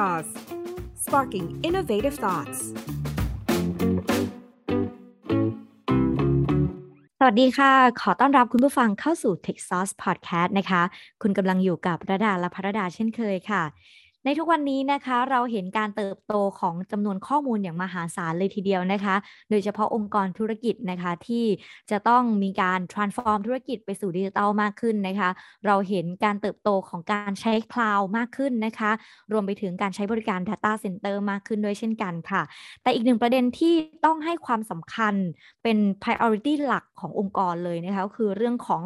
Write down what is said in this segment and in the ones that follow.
Jaws sparking innovative thoughts สวัสดีค่ะ ขอต้อนรับคุณผู้ฟังเข้าสู่ Tech Sauce Podcast นะคะ คุณกำลังอยู่กับระดาและพระดาเช่นเคยค่ะ ในทุกวันนี้นะคะเราเห็นการเติบโตของจำนวนข้อมูลอย่างมหาศาลเลยทีเดียวนะคะ โดยเฉพาะองค์กรธุรกิจนะคะที่จะต้องมีการ transform ธุรกิจไปสู่ดิจิทัลมากขึ้นนะคะ เราเห็นการเติบโตของการใช้คลาวด์มากขึ้นนะคะ รวมไปถึงการใช้บริการ Data Center มากขึ้นด้วยเช่นกันค่ะ แต่อีกหนึ่งประเด็นที่ต้องให้ความสำคัญเป็น priority หลักขององค์กรเลยนะคะก็คือเรื่องของ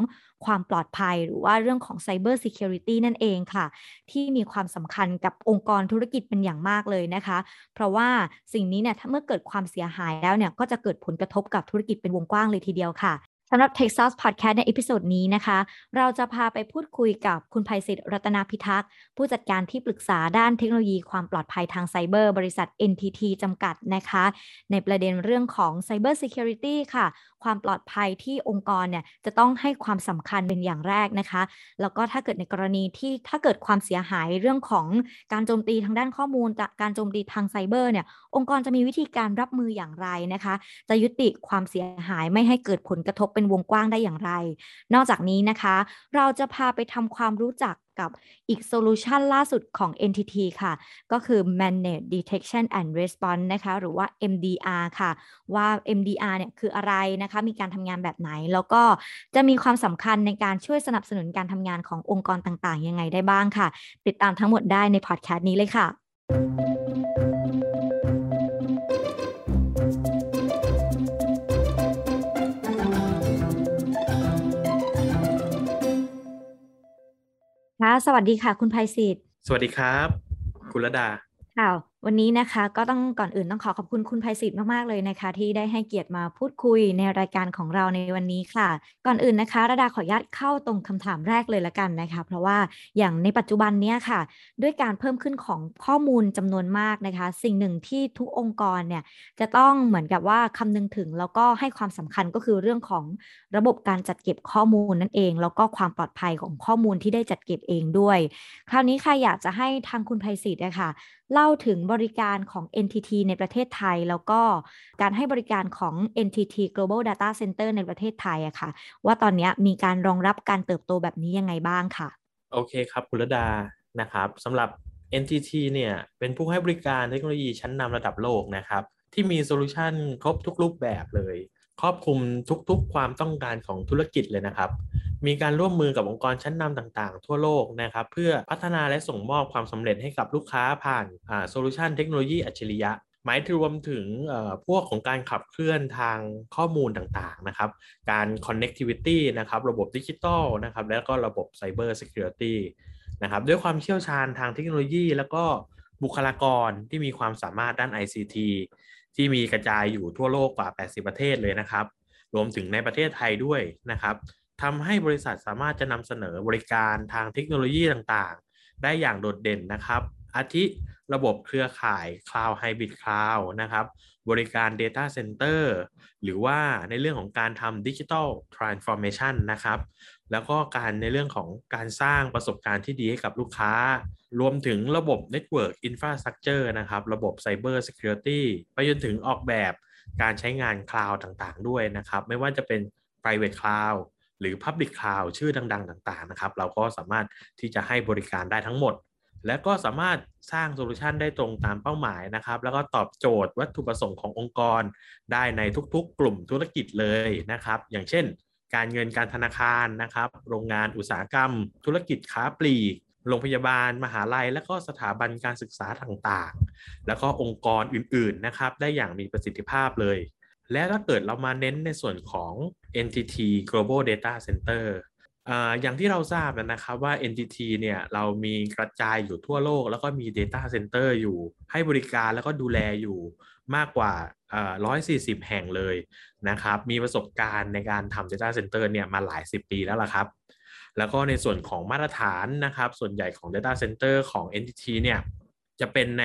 ความปลอดภัย หรือว่าเรื่องของ Cyber Security นั่นเองค่ะ ที่มีความสำคัญกับองค์กรธุรกิจเป็นอย่างมากเลยนะคะ เพราะว่าสิ่งนี้เนี่ยถ้าเมื่อเกิดความเสียหายแล้วเนี่ยก็จะเกิดผลกระทบกับธุรกิจเป็นวงกว้างเลยทีเดียวค่ะ สำหรับ Techsauce Podcast ใน episode นี้นะคะ เราจะพาไปพูดคุยกับคุณภัยศิษฐ์รัตนาพิทักษ์ ผู้จัดการที่ปรึกษาด้านเทคโนโลยีความปลอดภัยทางไซเบอร์ บริษัท NTT จำกัดนะคะ ในประเด็นเรื่องของ Cyber Security ค่ะ ความปลอดภัยที่องค์กรเนี่ยจะต้องให้ความสำคัญเป็นอย่างแรกนะคะ แล้วก็ถ้าเกิดในกรณีที่ถ้าเกิดความเสียหายเรื่องของการโจมตีทางด้านข้อมูลจากการโจมตีทางไซเบอร์เนี่ย องค์กรจะมีวิธีการรับมืออย่างไรนะคะ จะยุติความเสียหายไม่ให้เกิดผลกระทบเป็นวงกว้างได้อย่างไร นอกจากนี้นะคะ เราจะพาไปทำความรู้จักกับอีก solution ล่าสุดของ NTT ค่ะ ก็คือ Managed Detection and Response นะคะ หรือว่า MDR ค่ะ ว่า MDR เนี่ยคืออะไรนะคะ มีการทำงานแบบไหน แล้วก็จะมีความสำคัญในการช่วยสนับสนุนการทำงานขององค์กรต่างๆ ยังไงได้บ้างค่ะ ติดตามทั้งหมดได้ในพอดแคสต์นี้เลยค่ะ ค่ะ สวัสดีค่ะ คุณภัยศิษฐ์สวัสดีครับ คุณระดาค่ะ วันนี้นะคะก็ต้องก่อนอื่นต้องขอขอบคุณคุณภัยศิษฐ์มาก ๆ เลยนะคะ ที่ได้ให้เกียรติมาพูดคุยในรายการของเราในวันนี้ค่ะ ก่อนอื่นนะคะ ระดาขออนุญาตเข้าตรงคำถามแรกเลยละกันนะคะ เพราะว่าอย่างในปัจจุบันเนี้ยค่ะ ด้วยการเพิ่มขึ้นของข้อมูลจำนวนมากนะคะ สิ่งหนึ่งที่ทุกองค์กรเนี่ยจะต้องเหมือนกับว่าคำนึงถึงแล้วก็ให้ความสำคัญก็คือเรื่องของระบบการจัดเก็บข้อมูลนั่นเอง แล้วก็ความปลอดภัยของข้อมูลที่ได้จัดเก็บเองด้วย คราวนี้ค่ะอยากจะให้ทางคุณภัยศิษฐ์นะคะเล่าถึงบริการของ NTT ในประเทศไทย แล้วก็การให้บริการของ NTT Global Data Center ในประเทศไทยอะค่ะ ว่าตอนนี้มีการรองรับการเติบโตแบบนี้ยังไงบ้างค่ะ โอเคครับคุณรดานะครับสำหรับ NTT เนี่ยเป็นผู้ให้บริการเทคโนโลยีชั้นนำระดับโลกนะครับ ที่มี solution ครบทุกรูปแบบเลย ครอบคลุมทุกๆความต้องการของธุรกิจเลยนะครับ มีการร่วมมือกับองค์กรชั้นนำต่าง ๆ ทั่วโลกนะครับเพื่อพัฒนาและส่งมอบความสำเร็จให้กับลูกค้าผ่าน solution เทคโนโลยีอัจฉริยะหมายถึงรวมถึงพวกของการขับเคลื่อนทางข้อมูลต่างๆนะครับ การ connectivity นะครับ ระบบดิจิตอลนะครับ แล้วก็ระบบ Cyber Security นะครับ ด้วยความเชี่ยวชาญทางเทคโนโลยี แล้วก็บุคลากรที่มีความสามารถด้าน ICT ที่มีกระจายอยู่ทั่วโลกกว่า 80 ประเทศเลยนะครับ รวมถึงในประเทศไทยด้วยนะครับ ทำให้บริษัทสามารถจะนำเสนอบริการทางเทคโนโลยีต่างๆ ได้อย่างโดดเด่นนะครับ อาทิระบบเครือข่าย Cloud Hybrid Cloud นะครับ บริการ Data Center หรือว่าในเรื่องของการทำ Digital Transformation นะครับ แล้วก็การในเรื่องของการสร้างประสบการณ์ที่ดีให้กับลูกค้า รวมถึงระบบ Network Infrastructure นะครับ ระบบ Cyber Security ไปจนถึงออกแบบการใช้งาน cloud ต่างๆ ด้วยนะครับ ไม่ว่าจะเป็น private cloud หรือ Public Cloud ชื่อดัง ๆ ต่าง ๆ นะครับ เราก็สามารถที่จะให้บริการได้ทั้งหมด และก็สามารถสร้าง solution ได้ตรงตามเป้าหมายนะครับ แล้วก็ตอบโจทย์วัตถุประสงค์ขององค์กร ได้ในทุกๆ กลุ่มธุรกิจเลยนะครับ อย่างเช่น การเงินการธนาคารนะครับ โรงงานอุตสาหกรรม ธุรกิจค้าปลีกโรงพยาบาล มหาลัย และก็สถาบันการศึกษาต่างๆ แล้วก็องค์กรอื่นๆนะครับ ได้อย่างมีประสิทธิภาพเลย และถ้าเกิดเรามาเน้นในส่วนของ NTT Global Data Center อย่างที่เราทราบนะครับว่า NTT เนี่ยเรามีกระจายอยู่ทั่วโลก แล้วก็มี Data Center อยู่ให้บริการแล้วก็ดูแลอยู่มากกว่า 140 แห่งเลยนะครับ มีประสบการณ์ในการทำ Data Center เนี่ยมาหลาย 10 ปีแล้วล่ะครับ แล้วก็ในส่วนของมาตรฐานนะครับ ส่วนใหญ่ของ Data Center ของ NTT เนี่ยจะเป็นใน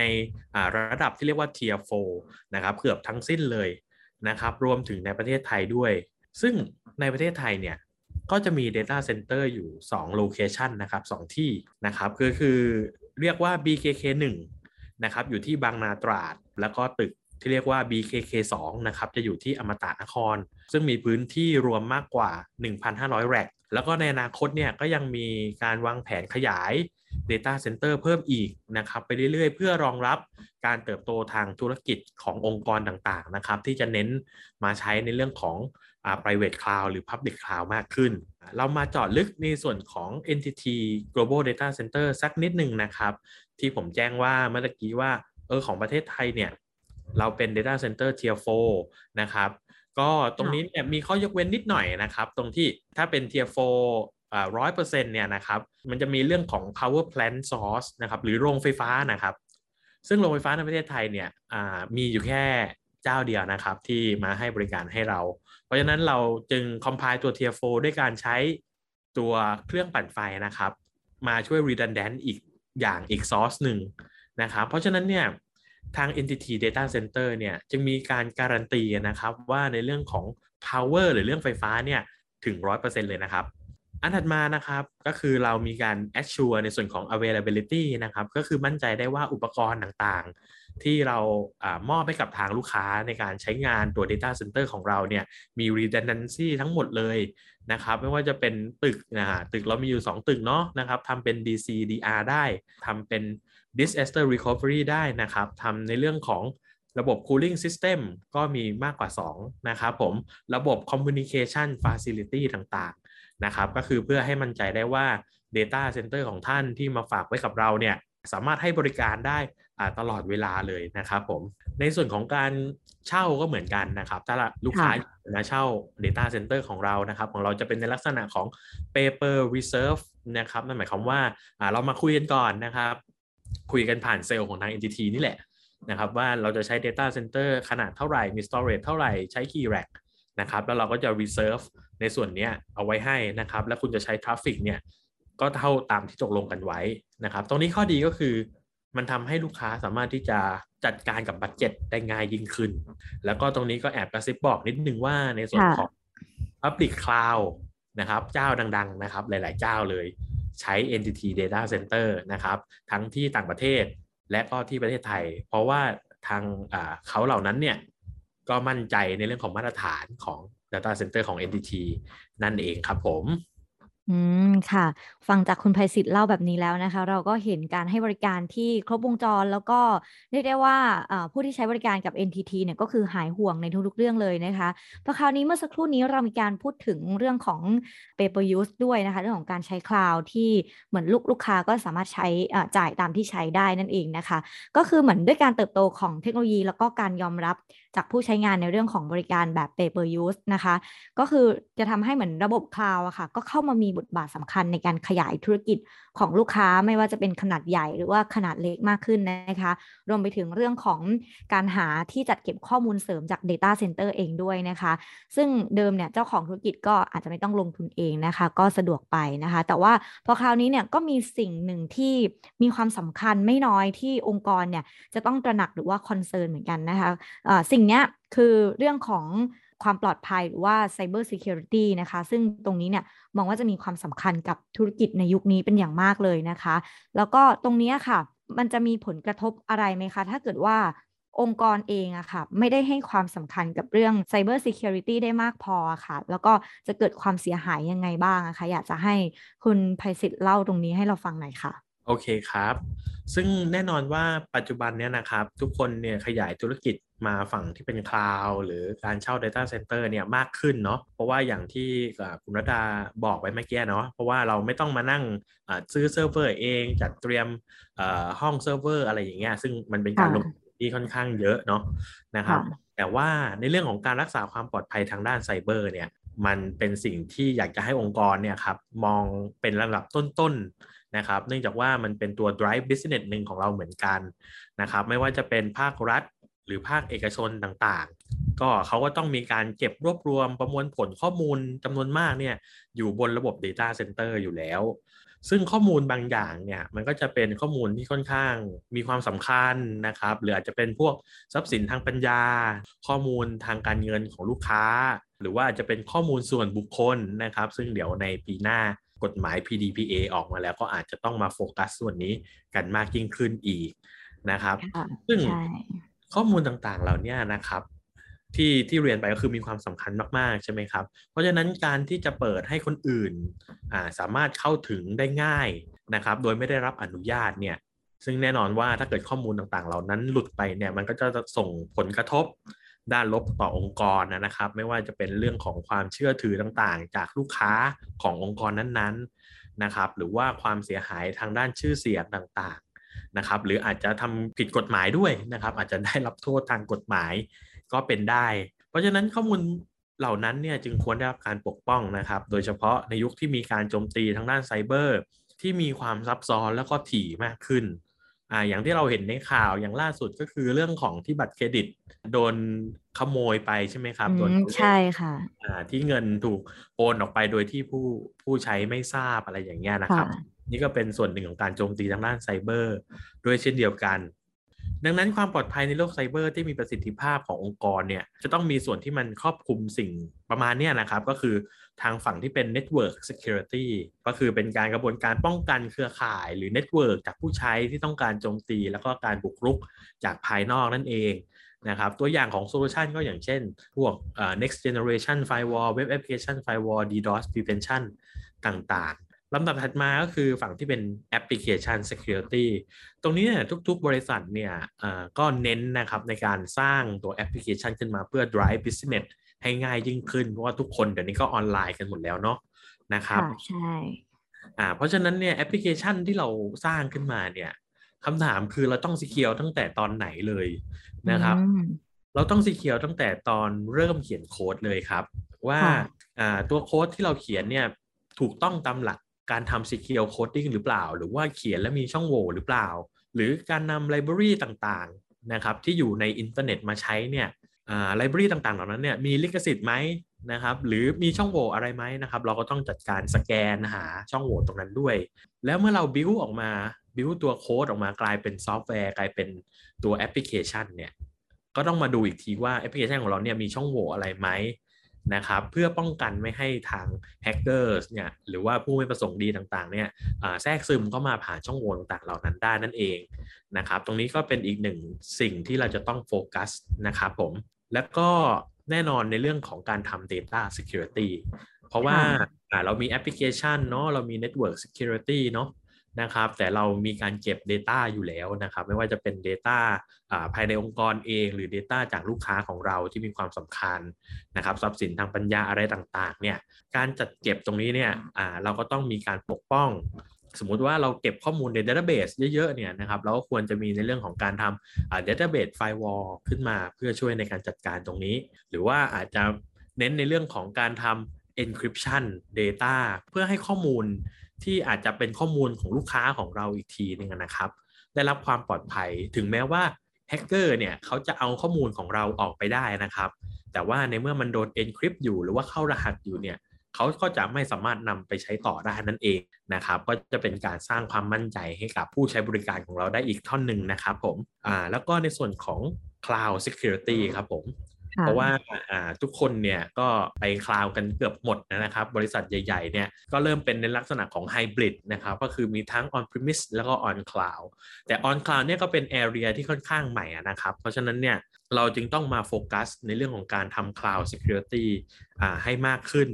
ระดับที่เรียกว่า Tier 4นะครับ เกือบทั้งสิ้นเลยนะครับ รวมถึงในประเทศไทยด้วย ซึ่งในประเทศไทยเนี่ยก็จะมี Data Center อยู่2โลเคชันนะครับ 2 ที่นะครับคือคือเรียกว่า BKK 1นะครับอยู่ที่บางนาตราด แล้วก็ตึกที่เรียกว่า BKK2 นะครับจะอยู่ที่อมตะนคร ซึ่งมีพื้นที่รวมมากกว่า 1,500 แร็กแล้วก็ในอนาคตเนี่ยก็ยังมีการวางแผนขยาย Data Center เพิ่มอีกนะครับไปเรื่อยๆ เพื่อรองรับการเติบโตทางธุรกิจขององค์กรต่างๆนะครับที่จะเน้นมาใช้ในเรื่องของ private cloud หรือ public cloud มากขึ้น เรามาเจาะลึกในส่วนของ entity global data center สักนิดหนึ่งนะครับ ที่ผมแจ้งว่าเมื่อกี้ว่าเออของประเทศไทยเนี่ย เราเป็น data center tier 4นะครับก็ตรงนี้เนี่ยมีข้อยกเว้นนิดหน่อยนะครับ ตรงที่ถ้าเป็น tier 4ร้อยเปอร์เซ็นต์เนี่ยนะครับมันจะมีเรื่องของ power plant source นะครับหรือโรงไฟฟ้านะครับ ซึ่งโรงไฟฟ้าในประเทศไทยเนี่ยมีอยู่แค่ เจ้าเดียวนะครับ ที่มาให้บริการให้เรา เพราะฉะนั้นเราจึง compile ตัว tier 4ด้วยการใช้ตัวเครื่องปั่นไฟนะครับ มาช่วย redundant อีกอย่างอีก source หนึ่งนะครับ เพราะฉะนั้นเนี่ยทาง entity data center เนี่ยจึงมีการการันตีนะครับว่าในเรื่องของ power หรือเรื่องไฟฟ้าเนี่ยถึง 100%เลยนะครับ อันถัดมานะครับก็คือเรามีการ assure ในส่วนของ availability นะครับ ก็คือมั่นใจได้ว่าอุปกรณ์ต่าง ที่เราอมอบให้กับทางลูกค้าในการใช้งานตัว data center ของเราเนี่ยมี redundancy ทั้งหมดเลยนะครับไม่ว่าจะเป็นตึกนะฮะตึกเรามีอยู่ 2 ตึกเนาะนะครับทำเป็น DC DR ได้ทำเป็น disaster recovery ได้นะครับทำในเรื่องของระบบ cooling system ก็มีมากกว่า 2 นะครับผมระบบ communication facility ต่างๆนะครับก็คือเพื่อให้มั่นใจได้ว่า Data Center ของท่านที่มาฝากไว้กับเราเนี่ยสามารถให้บริการได้ ตลอดเวลาเลยนะครับผม ในส่วนของการเช่าก็เหมือนกันนะครับถ้าลูกค้ามาเช่า Data Center ของเรานะครับ ของเราจะเป็นในลักษณะของ paper reserve นะครับนั่นหมายความว่าเรามาคุยกันก่อนนะครับ คุยกันผ่านเซลล์ของทาง entity นี่แหละนะครับว่าเราจะใช้ Data Center ขนาดเท่าไหร่ มี storage เท่าไหร่ ใช้กี่ rack นะครับ แล้วเราก็จะ reserve ในส่วนนี้เอาไว้ให้นะครับ แล้วคุณจะใช้ traffic เนี่ย ก็เท่าตามที่ตกลงกันไว้นะครับ ตรงนี้ข้อดีก็คือ มันทำให้ลูกค้าสามารถที่จะจัดการกับบัตเจ็ตได้ง่ายยิ่งขึ้น แล้วก็ตรงนี้ก็แอบกระซิบบอกนิดนึงว่าในส่วนของ Public Cloud นะครับเจ้าดัง ๆ นะครับ หลาย ๆ เจ้าเลยใช้ Entity Data Center นะครับ ทั้งที่ต่างประเทศและก็ที่ประเทศไทย เพราะว่าทางเขาเหล่านั้นเนี่ย ก็มั่นใจในเรื่องของมาตรฐานของ Data Center ของ NTT นั่นเองครับผม อืม ค่ะ ฟังจากคุณไพศิษฐ์เล่าแบบนี้แล้วนะคะ เราก็เห็นการให้บริการที่ครบวงจร แล้วก็เรียกได้ว่าผู้ที่ใช้บริการกับ NTT เนี่ยก็คือหายห่วงในทุกๆเรื่องเลยนะคะพราะคราวนี้เมื่อสักครู่นี้เรามีการพูดถึงเรื่องของ pay per use ด้วยนะคะ เรื่องของการใช้ cloud ที่เหมือนลูกลูกค้าก็สามารถใช้จ่ายตามที่ใช้ได้นั่นเองนะคะ ก็คือเหมือนด้วยการเติบโตของเทคโนโลยีแล้วก็การยอมรับจากผู้ใช้งานในเรื่องของบริการแบบ pay per use นะคะ ก็คือจะทำให้เหมือนระบบคลาวด์อะค่ะ ก็เข้ามามีบทบาทสำคัญในการขยายธุรกิจ ของลูกค้าไม่ว่าจะเป็นขนาดใหญ่หรือว่าขนาดเล็กมากขึ้นนะคะ รวมไปถึงเรื่องของการหาที่จัดเก็บข้อมูลเสริมจาก Data Center เองด้วยนะคะ ซึ่งเดิมเนี่ยเจ้าของธุรกิจก็อาจจะไม่ต้องลงทุนเองนะคะ ก็สะดวกไปนะคะ แต่ว่าพอคราวนี้เนี่ยก็มีสิ่งหนึ่งที่มีความสำคัญไม่น้อยที่องค์กรเนี่ยจะต้องตระหนักหรือว่าคอนเซิร์นเหมือนกันนะคะะสิ่งนี้คือเรื่องของ ความปลอดภัยหรือว่า Cyber Security นะคะ ซึ่งตรงนี้เนี่ยมองว่าจะมีความสำคัญกับธุรกิจในยุคนี้เป็นอย่างมากเลยนะคะ แล้วก็ตรงนี้ค่ะ มันจะมีผลกระทบอะไรไหมคะ ถ้าเกิดว่าองค์กรเองอะค่ะ ไม่ได้ให้ความสำคัญกับเรื่อง Cyber Security ได้มากพอค่ะ แล้วก็จะเกิดความเสียหายยังไงบ้างอะคะอยากจะให้คุณไพศิษฐ์เล่าตรงนี้ให้เราฟังหน่อยค่ะโอเคครับ ซึ่งแน่นอนว่าปัจจุบันเนี้ยนะครับ ทุกคนเนี่ยขยายธุรกิจ มาฝั่งที่เป็น cloud หรือการเช่า Data Center เนี่ยมากขึ้นเนาะเพราะว่าอย่างที่คุณรัตดาบอกไว้เมื่อกี้เนาะเพราะว่าเราไม่ต้องมานั่งซื้อเซิร์ฟเวอร์เองจัดเตรียมห้องเซิร์ฟเวอร์อะไรอย่างเงี้ยซึ่งมันเป็นการลงที่ค่อนข้างเยอะเนาะนะครับแต่ว่าในเรื่องของการรักษาความปลอดภัยทางด้านไซเบอร์เนี่ยมันเป็นสิ่งที่อยากจะให้องค์กรเนี่ยครับมองเป็นระดับต้นๆนะครับ เนื่องจากว่ามันเป็นตัว drive business หนึ่งของเราเหมือนกันนะครับ ไม่ว่าจะเป็นภาครัฐ หรือภาคเอกชนต่างๆ ก็เขาก็ต้องมีการเก็บรวบรวมประมวลผลข้อมูลจำนวนมากเนี่ยอยู่บนระบบ Data Center อยู่แล้ว ซึ่งข้อมูลบางอย่างเนี่ยมันก็จะเป็นข้อมูลที่ค่อนข้างมีความสำคัญนะครับ หรืออาจจะเป็นพวกทรัพย์สินทางปัญญา ข้อมูลทางการเงินของลูกค้า หรือว่าอาจจะเป็นข้อมูลส่วนบุคคลนะครับ ซึ่งเดี๋ยวในปีหน้ากฎหมาย PDPA ออกมาแล้วก็อาจจะต้องมาโฟกัสส่วนนี้กันมากยิ่งขึ้นอีกนะครับค่ะซึ่งใช่ ข้อมูลต่างๆ เหล่านี้นะครับ ที่ที่เรียนไปก็คือมีความสำคัญมากๆใช่ไหมครับ เพราะฉะนั้นการที่จะเปิดให้คนอื่นาสามารถเข้าถึงได้ง่ายนะครับ โดยไม่ได้รับอนุญาตเนี่ยซึ่งแน่นอนว่าถ้าเกิดข้อมูลต่างๆ เหล่านั้นหลุดไปเนี่ยมันก็จะส่งผลกระทบด้านลบต่อองค์กรนะครับ ไม่ว่าจะเป็นเรื่องของความเชื่อถือต่างๆ จากลูกค้าขององค์กรนั้นๆนะครับ หรือว่าความเสียหายทางด้านชื่อเสียงต่างๆ นะครับหรืออาจจะทำผิดกฎหมายด้วยนะครับ อาจจะได้รับโทษทางกฎหมายก็เป็นได้ เพราะฉะนั้นข้อมูลเหล่านั้นเนี่ยจึงควรได้รับการปกป้องนะครับ โดยเฉพาะในยุคที่มีการโจมตีทางด้านไซเบอร์ที่มีความซับซ้อนแล้วก็ถี่มากขึ้นอ่าอย่างที่เราเห็นในข่าวอย่างล่าสุดก็คือเรื่องของที่บัตรเครดิต โดนขโมยไปใช่ไหมครับอืโดนมใช่ค่ะอ่าที่เงินถูกโอนออกไปโดยที่ผู้ผู้ใช้ไม่ทราบอะไรอย่างเงี้ยนะครับค่ะ นี่ก็เป็นส่วนหนึ่งของการโจมตีทางด้านไซเบอร์ด้วยเช่นเดียวกัน ดังนั้นความปลอดภัยในโลกไซเบอร์ที่มีประสิทธิภาพขององค์กรเนี่ยจะต้องมีส่วนที่มันครอบคลุมสิ่งประมาณนี้นะครับ ก็คือทางฝั่งที่เป็น Network Security ก็คือเป็นการกระบวนการป้องกันเครือข่ายหรือ Network จากผู้ใช้ที่ต้องการโจมตี แล้วก็การบุกรุกจากภายนอกนั่นเองนะครับตัวอย่างของ solution ก็อย่างเช่น พวก next generation firewall web application firewall DDoS prevention ต่างๆ ลำดับถัดมาก็คือฝั่งที่เป็น application security ตรงนี้เนี่ยทุกๆ บริษัทเนี่ยเอ่อก็เน้นนะครับในการสร้างตัวแอปพลิเคชันขึ้นมาเพื่อ drive business ให้ง่ายยิ่งขึ้น เพราะว่าทุกคนเดี๋ยวนี้ก็ออนไลน์กันหมดแล้วเนาะนะครับค่ะใช่อ่าเพราะฉะนั้นเนี่ยแอปพลิเคชันที่เราสร้างขึ้นมาเนี่ยคำถามคือเราต้อง secure ตั้งแต่ตอนไหนเลยนะครับอืมเราต้อง secure ตั้งแต่ตอนเริ่มเขียนโค้ดเลยครับ ว่าค่ะอ่าตัวโค้ดที่เราเขียนเนี่ยถูกต้องตามหลัก การทำ secure coding หรือเปล่า หรือว่าเขียนแล้วมีช่องโหว่หรือเปล่า หรือการนำไลบรารีต่างๆนะครับที่อยู่ในอินเทอร์เน็ตมาใช้เนี่ย library ต่างๆเหล่านั้นเนี่ยมีลิขสิทธิ์ไหมนะครับหรือมีช่องโหว่อะไรไหมนะครับเราก็ต้องจัดการสแกนหาช่องโหว่ตรงนั้นด้วย แล้วเมื่อเรา build ออกมา build ตัวโค้ดออกมากลายเป็นซอฟต์แวร์กลายเป็นตัวแอปพลิเคชันเนี่ยก็ต้องมาดูอีกทีว่าแอปพลิเคชันของเราเนี่ยมีช่องโหว่อะไรไหม นะครับเพื่อป้องกันไม่ให้ทางแฮกเกอร์เนี่ยหรือว่าผู้ไม่ประสงค์ดีต่างๆเนี่ยอ่าแทรกซึมเข้ามาผ่านช่องโหว่ต่างๆเหล่านั้นได้นั่นเองนะครับตรงนี้ก็เป็นอีกหนึ่งสิ่งที่เราจะต้องโฟกัสนะครับผมแล้วก็แน่นอนในเรื่องของการทำ Data Security เพราะว่าค่ะอ่าเรามีแอปพลิเคชันเนาะเรามี Network Security เนาะ นะครับ แต่เรามีการเก็บ Data อยู่แล้วนะครับ ไม่ว่าจะเป็น Data อ่าภายในองค์กรเอง หรือ Data จากลูกค้าของเราที่มีความสำคัญนะครับ ทรัพย์สินทางปัญญาอะไรต่างๆ เนี่ย การจัดเก็บตรงนี้เนี่ยอ่าเราก็ต้องมีการปกป้องสมมุติว่าเราเก็บข้อมูลใน Database เยอะๆเนี่ยนะครับเราก็ควรจะมีในเรื่องของการทำอ่า Database Firewall ขึ้นมาเพื่อช่วยในการจัดการตรงนี้ หรือว่าอาจจะเน้นในเรื่องของการทำ encryption data เพื่อให้ข้อมูล ที่อาจจะเป็นข้อมูลของลูกค้าของเราอีกทีหนึงนะครับ ได้รับความปลอดภัยถึงแม้ว่าแฮกเกอร์เนี่ยเขาจะเอาข้อมูลของเราออกไปได้นะครับ แต่ว่าในเมื่อมันโดน encrypt อยู่หรือว่าเข้ารหัสอยู่เนี่ยเขาก็จะไม่สามารถนำไปใช้ต่อได้นั่นเองนะครับ ก็จะเป็นการสร้างความมั่นใจให้กับผู้ใช้บริการของเราได้อีกท่อนหนึ่งนะครับผมอ่าแล้วก็ในส่วนของ cloud security ครับผม เพราะว่าทุกคนเนี่ยก็ไปคลาวกันเกือบหมดนะครับ บริษัทใหญ่ๆเนี่ยก็เริ่มเป็นในลักษณะของไฮบริดนะครับก็คือมีทั้ง on premise แล้วก็ on cloud แต่ on cloud เนี่ยก็เป็น area ที่ค่อนข้างใหม่นะครับ เพราะฉะนั้นเนี่ยเราจึงต้องมาโฟกัสในเรื่องของการทำ cloud security ให้มากขึ้น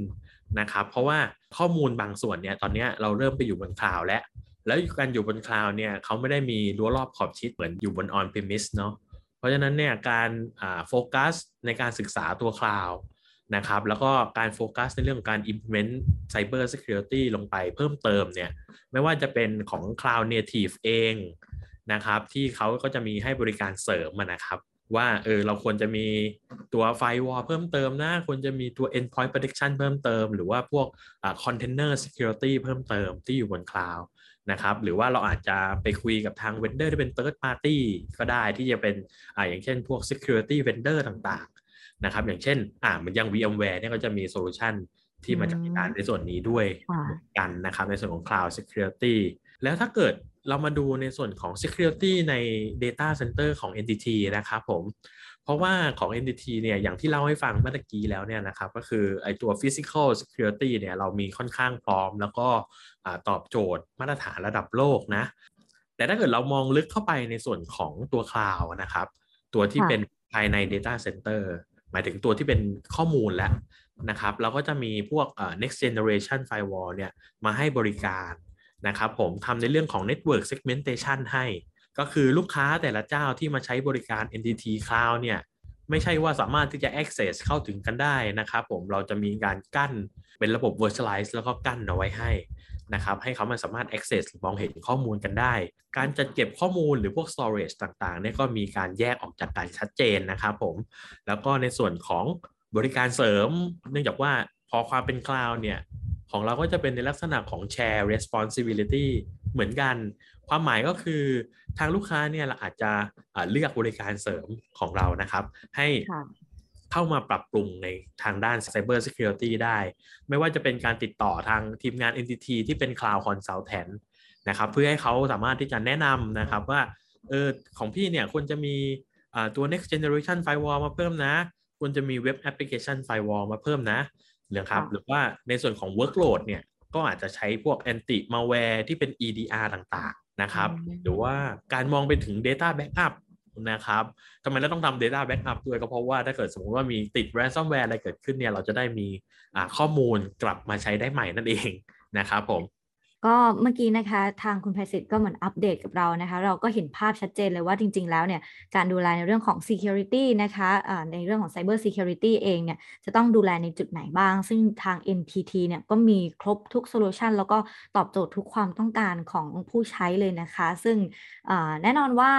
นะครับเพราะว่าข้อมูลบางส่วนเนี่ยตอนนี้เราเริ่มไปอยู่บน cloud แล้วแล้วการอยู่บน cloud เนี่ยเขาไม่ได้มีรั้วรอบขอบชิดเหมือนอยู่บน on premise เนาะ ราะฉะนั้นเนี่ยการโฟกัสในการศึกษาตัว cloud นะครับแล้วก็การโฟกัสในเรื่องของการ implement cyber security ลงไปเพิ่มเติมเนี่ยไม่ว่าจะเป็นของ cloud native เองนะครับที่เขาก็จะมีให้บริการเสริมมานะครับว่าเออเราควรจะมีตัว firewall เพิ่มเติมนะ ควรจะมีตัว endpoint protection เพิ่มเติม หรือว่าพวก container security เพิ่มเติมที่อยู่บน cloud นะครับหรือว่าเราอาจจะไปคุยกับทาง vendor ที่เป็น third party ก็ได้ที่จะเป็นอ่าอย่างเช่นพวก security vendor ต่างๆนะครับอย่างเช่นอ่าเหมือนอย่าง VMware เนี่ยก็จะมี solution ที่มาจัดการในส่วนนี้ด้วยค่ะเหมือนกันนะครับในส่วนของ cloud security แล้วถ้าเกิดเรามาดูในส่วนของ security ใน data center ของ NTT นะครับผม เพราะว่าของ NTT เนี่ยอย่างที่เล่าให้ฟังเมื่อตะกี้แล้วเนี่ยนะครับก็คือไอตัว physical security เนี่ยเรามีค่อนข้างพร้อม แล้วก็อ่าตอบโจทย์มาตรฐานระดับโลกนะ แต่ถ้าเกิดเรามองลึกเข้าไปในส่วนของตัวคลาวนะครับ ตัวที่เป็นภายใน Data Center หมายถึงตัวที่เป็นข้อมูลแล้วนะครับ เราก็จะมีพวก next generation firewall เนี่ยมาให้บริการนะครับผมทำในเรื่องของ network segmentation ให้ ก็คือลูกค้าแต่ละเจ้าที่มาใช้บริการ NTT Cloud เนี่ยไม่ใช่ว่าสามารถที่จะ access เข้าถึงกันได้นะครับผมเราจะมีการกั้นเป็นระบบ virtualize แล้วก็กั้นเอาไว้ให้นะครับให้เขามันสามารถ access มองเห็นข้อมูลกันได้ การจัดเก็บข้อมูลหรือพวก storage ต่างๆเนี่ยก็มีการแยกออกจากกันชัดเจนนะครับผมแล้วก็ในส่วนของบริการเสริม เนื่องจากว่าพอความเป็นคลาวด์เนี่ยของเราก็จะเป็นในลักษณะของ share responsibility เหมือนกัน ความหมายก็คือทางลูกค้าเนี่ยเราอาจจะเลือกบริการเสริมของเรานะครับ ให้เข้ามาปรับปรุงในทางด้าน Cyber Security ได้ ไม่ว่าจะเป็นการติดต่อทางทีมงาน Entity ที่เป็น Cloud Consultant นะครับเพื่อให้เขาสามารถที่จะแนะนำนะครับว่าเออของพี่เนี่ยควรจะมีตัว next generation firewall มาเพิ่มนะ ควรจะมี web application firewall มาเพิ่มนะหรือครับหรือว่าในส่วนของ workload เนี่ยก็อาจจะใช้พวก anti malware ที่เป็น EDR ต่างๆ นะครับ หรือว่าการมองไปถึง data backup นะครับทำไมเราต้องทำ Data Backup ด้วยก็เพราะว่าถ้าเกิดสมมติว่ามีติด ransomware อะไรเกิดขึ้นเนี่ยเราจะได้มีข้อมูลกลับมาใช้ได้ใหม่นั่นเองนะครับผม ก็เมื่อกี้นะคะ ทางคุณไพศิษฐ์ก็เหมือนอัปเดตกับเรานะคะ เราก็เห็นภาพชัดเจนเลยว่าจริง ๆ แล้วเนี่ยการดูแลในเรื่องของ Security นะคะะในเรื่องของ Cyber Security เองเนี่ยจะต้องดูแลในจุดไหนบ้าง ซึ่งทาง NTT เนี่ยก็มีครบทุก solution แล้วก็ตอบโจทย์ทุกความต้องการของผู้ใช้เลยนะคะ ซึ่งแน่นอนว่า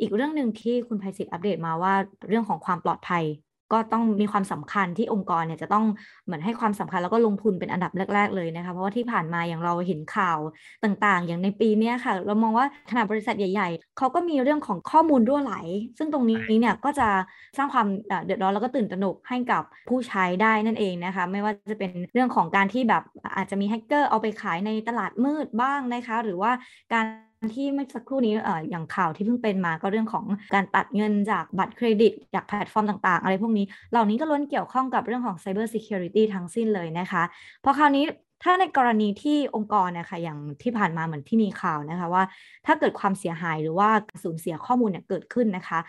อีกเรื่องหนึ่งที่คุณไพศิษฐ์อัปเดตมาว่าเรื่องของความปลอดภัย ก็ต้องมีความสำคัญที่องค์กรเนี่ยจะต้องเหมือนให้ความสำคัญแล้วก็ลงทุนเป็นอันดับแรก ๆ เลยนะคะเพราะว่าที่ผ่านมาอย่างเราเห็นข่าวต่างๆ อย่างในปีนี้ค่ะ เรามองว่าขนาดบริษัทใหญ่ ๆเขาก็มีเรื่องของข้อมูลรั่วไหล ซึ่งตรงนี้เนี่ยก็จะสร้างความเดือดร้อนแล้วก็ตื่นตระหนกให้กับผู้ใช้ได้นั่นเองนะคะไม่ว่าจะเป็นเรื่องของการที่แบบอาจจะมีแฮกเกอร์เอาไปขายในตลาดมืดบ้างนะคะหรือว่าการ ที่เมื่อสักครู่นี้เอ่ออย่างข่าวที่เพิ่งเป็นมาก็เรื่องของการตัดเงินจากบัตรเครดิต จากแพลตฟอร์มต่างๆ อะไรพวกนี้ เหล่านี้ก็ล้วนเกี่ยวข้องกับเรื่องของ Cyber Security ทั้งสิ้นเลยนะคะพอคราวนี้ถ้าในกรณีที่องค์กรนะคะอย่างที่ผ่านมาเหมือนที่มีข่าวนะคะว่า ถ้าเกิดความเสียหายหรือว่าสูญเสียข้อมูลเนี่ยเกิดขึ้นนะคะ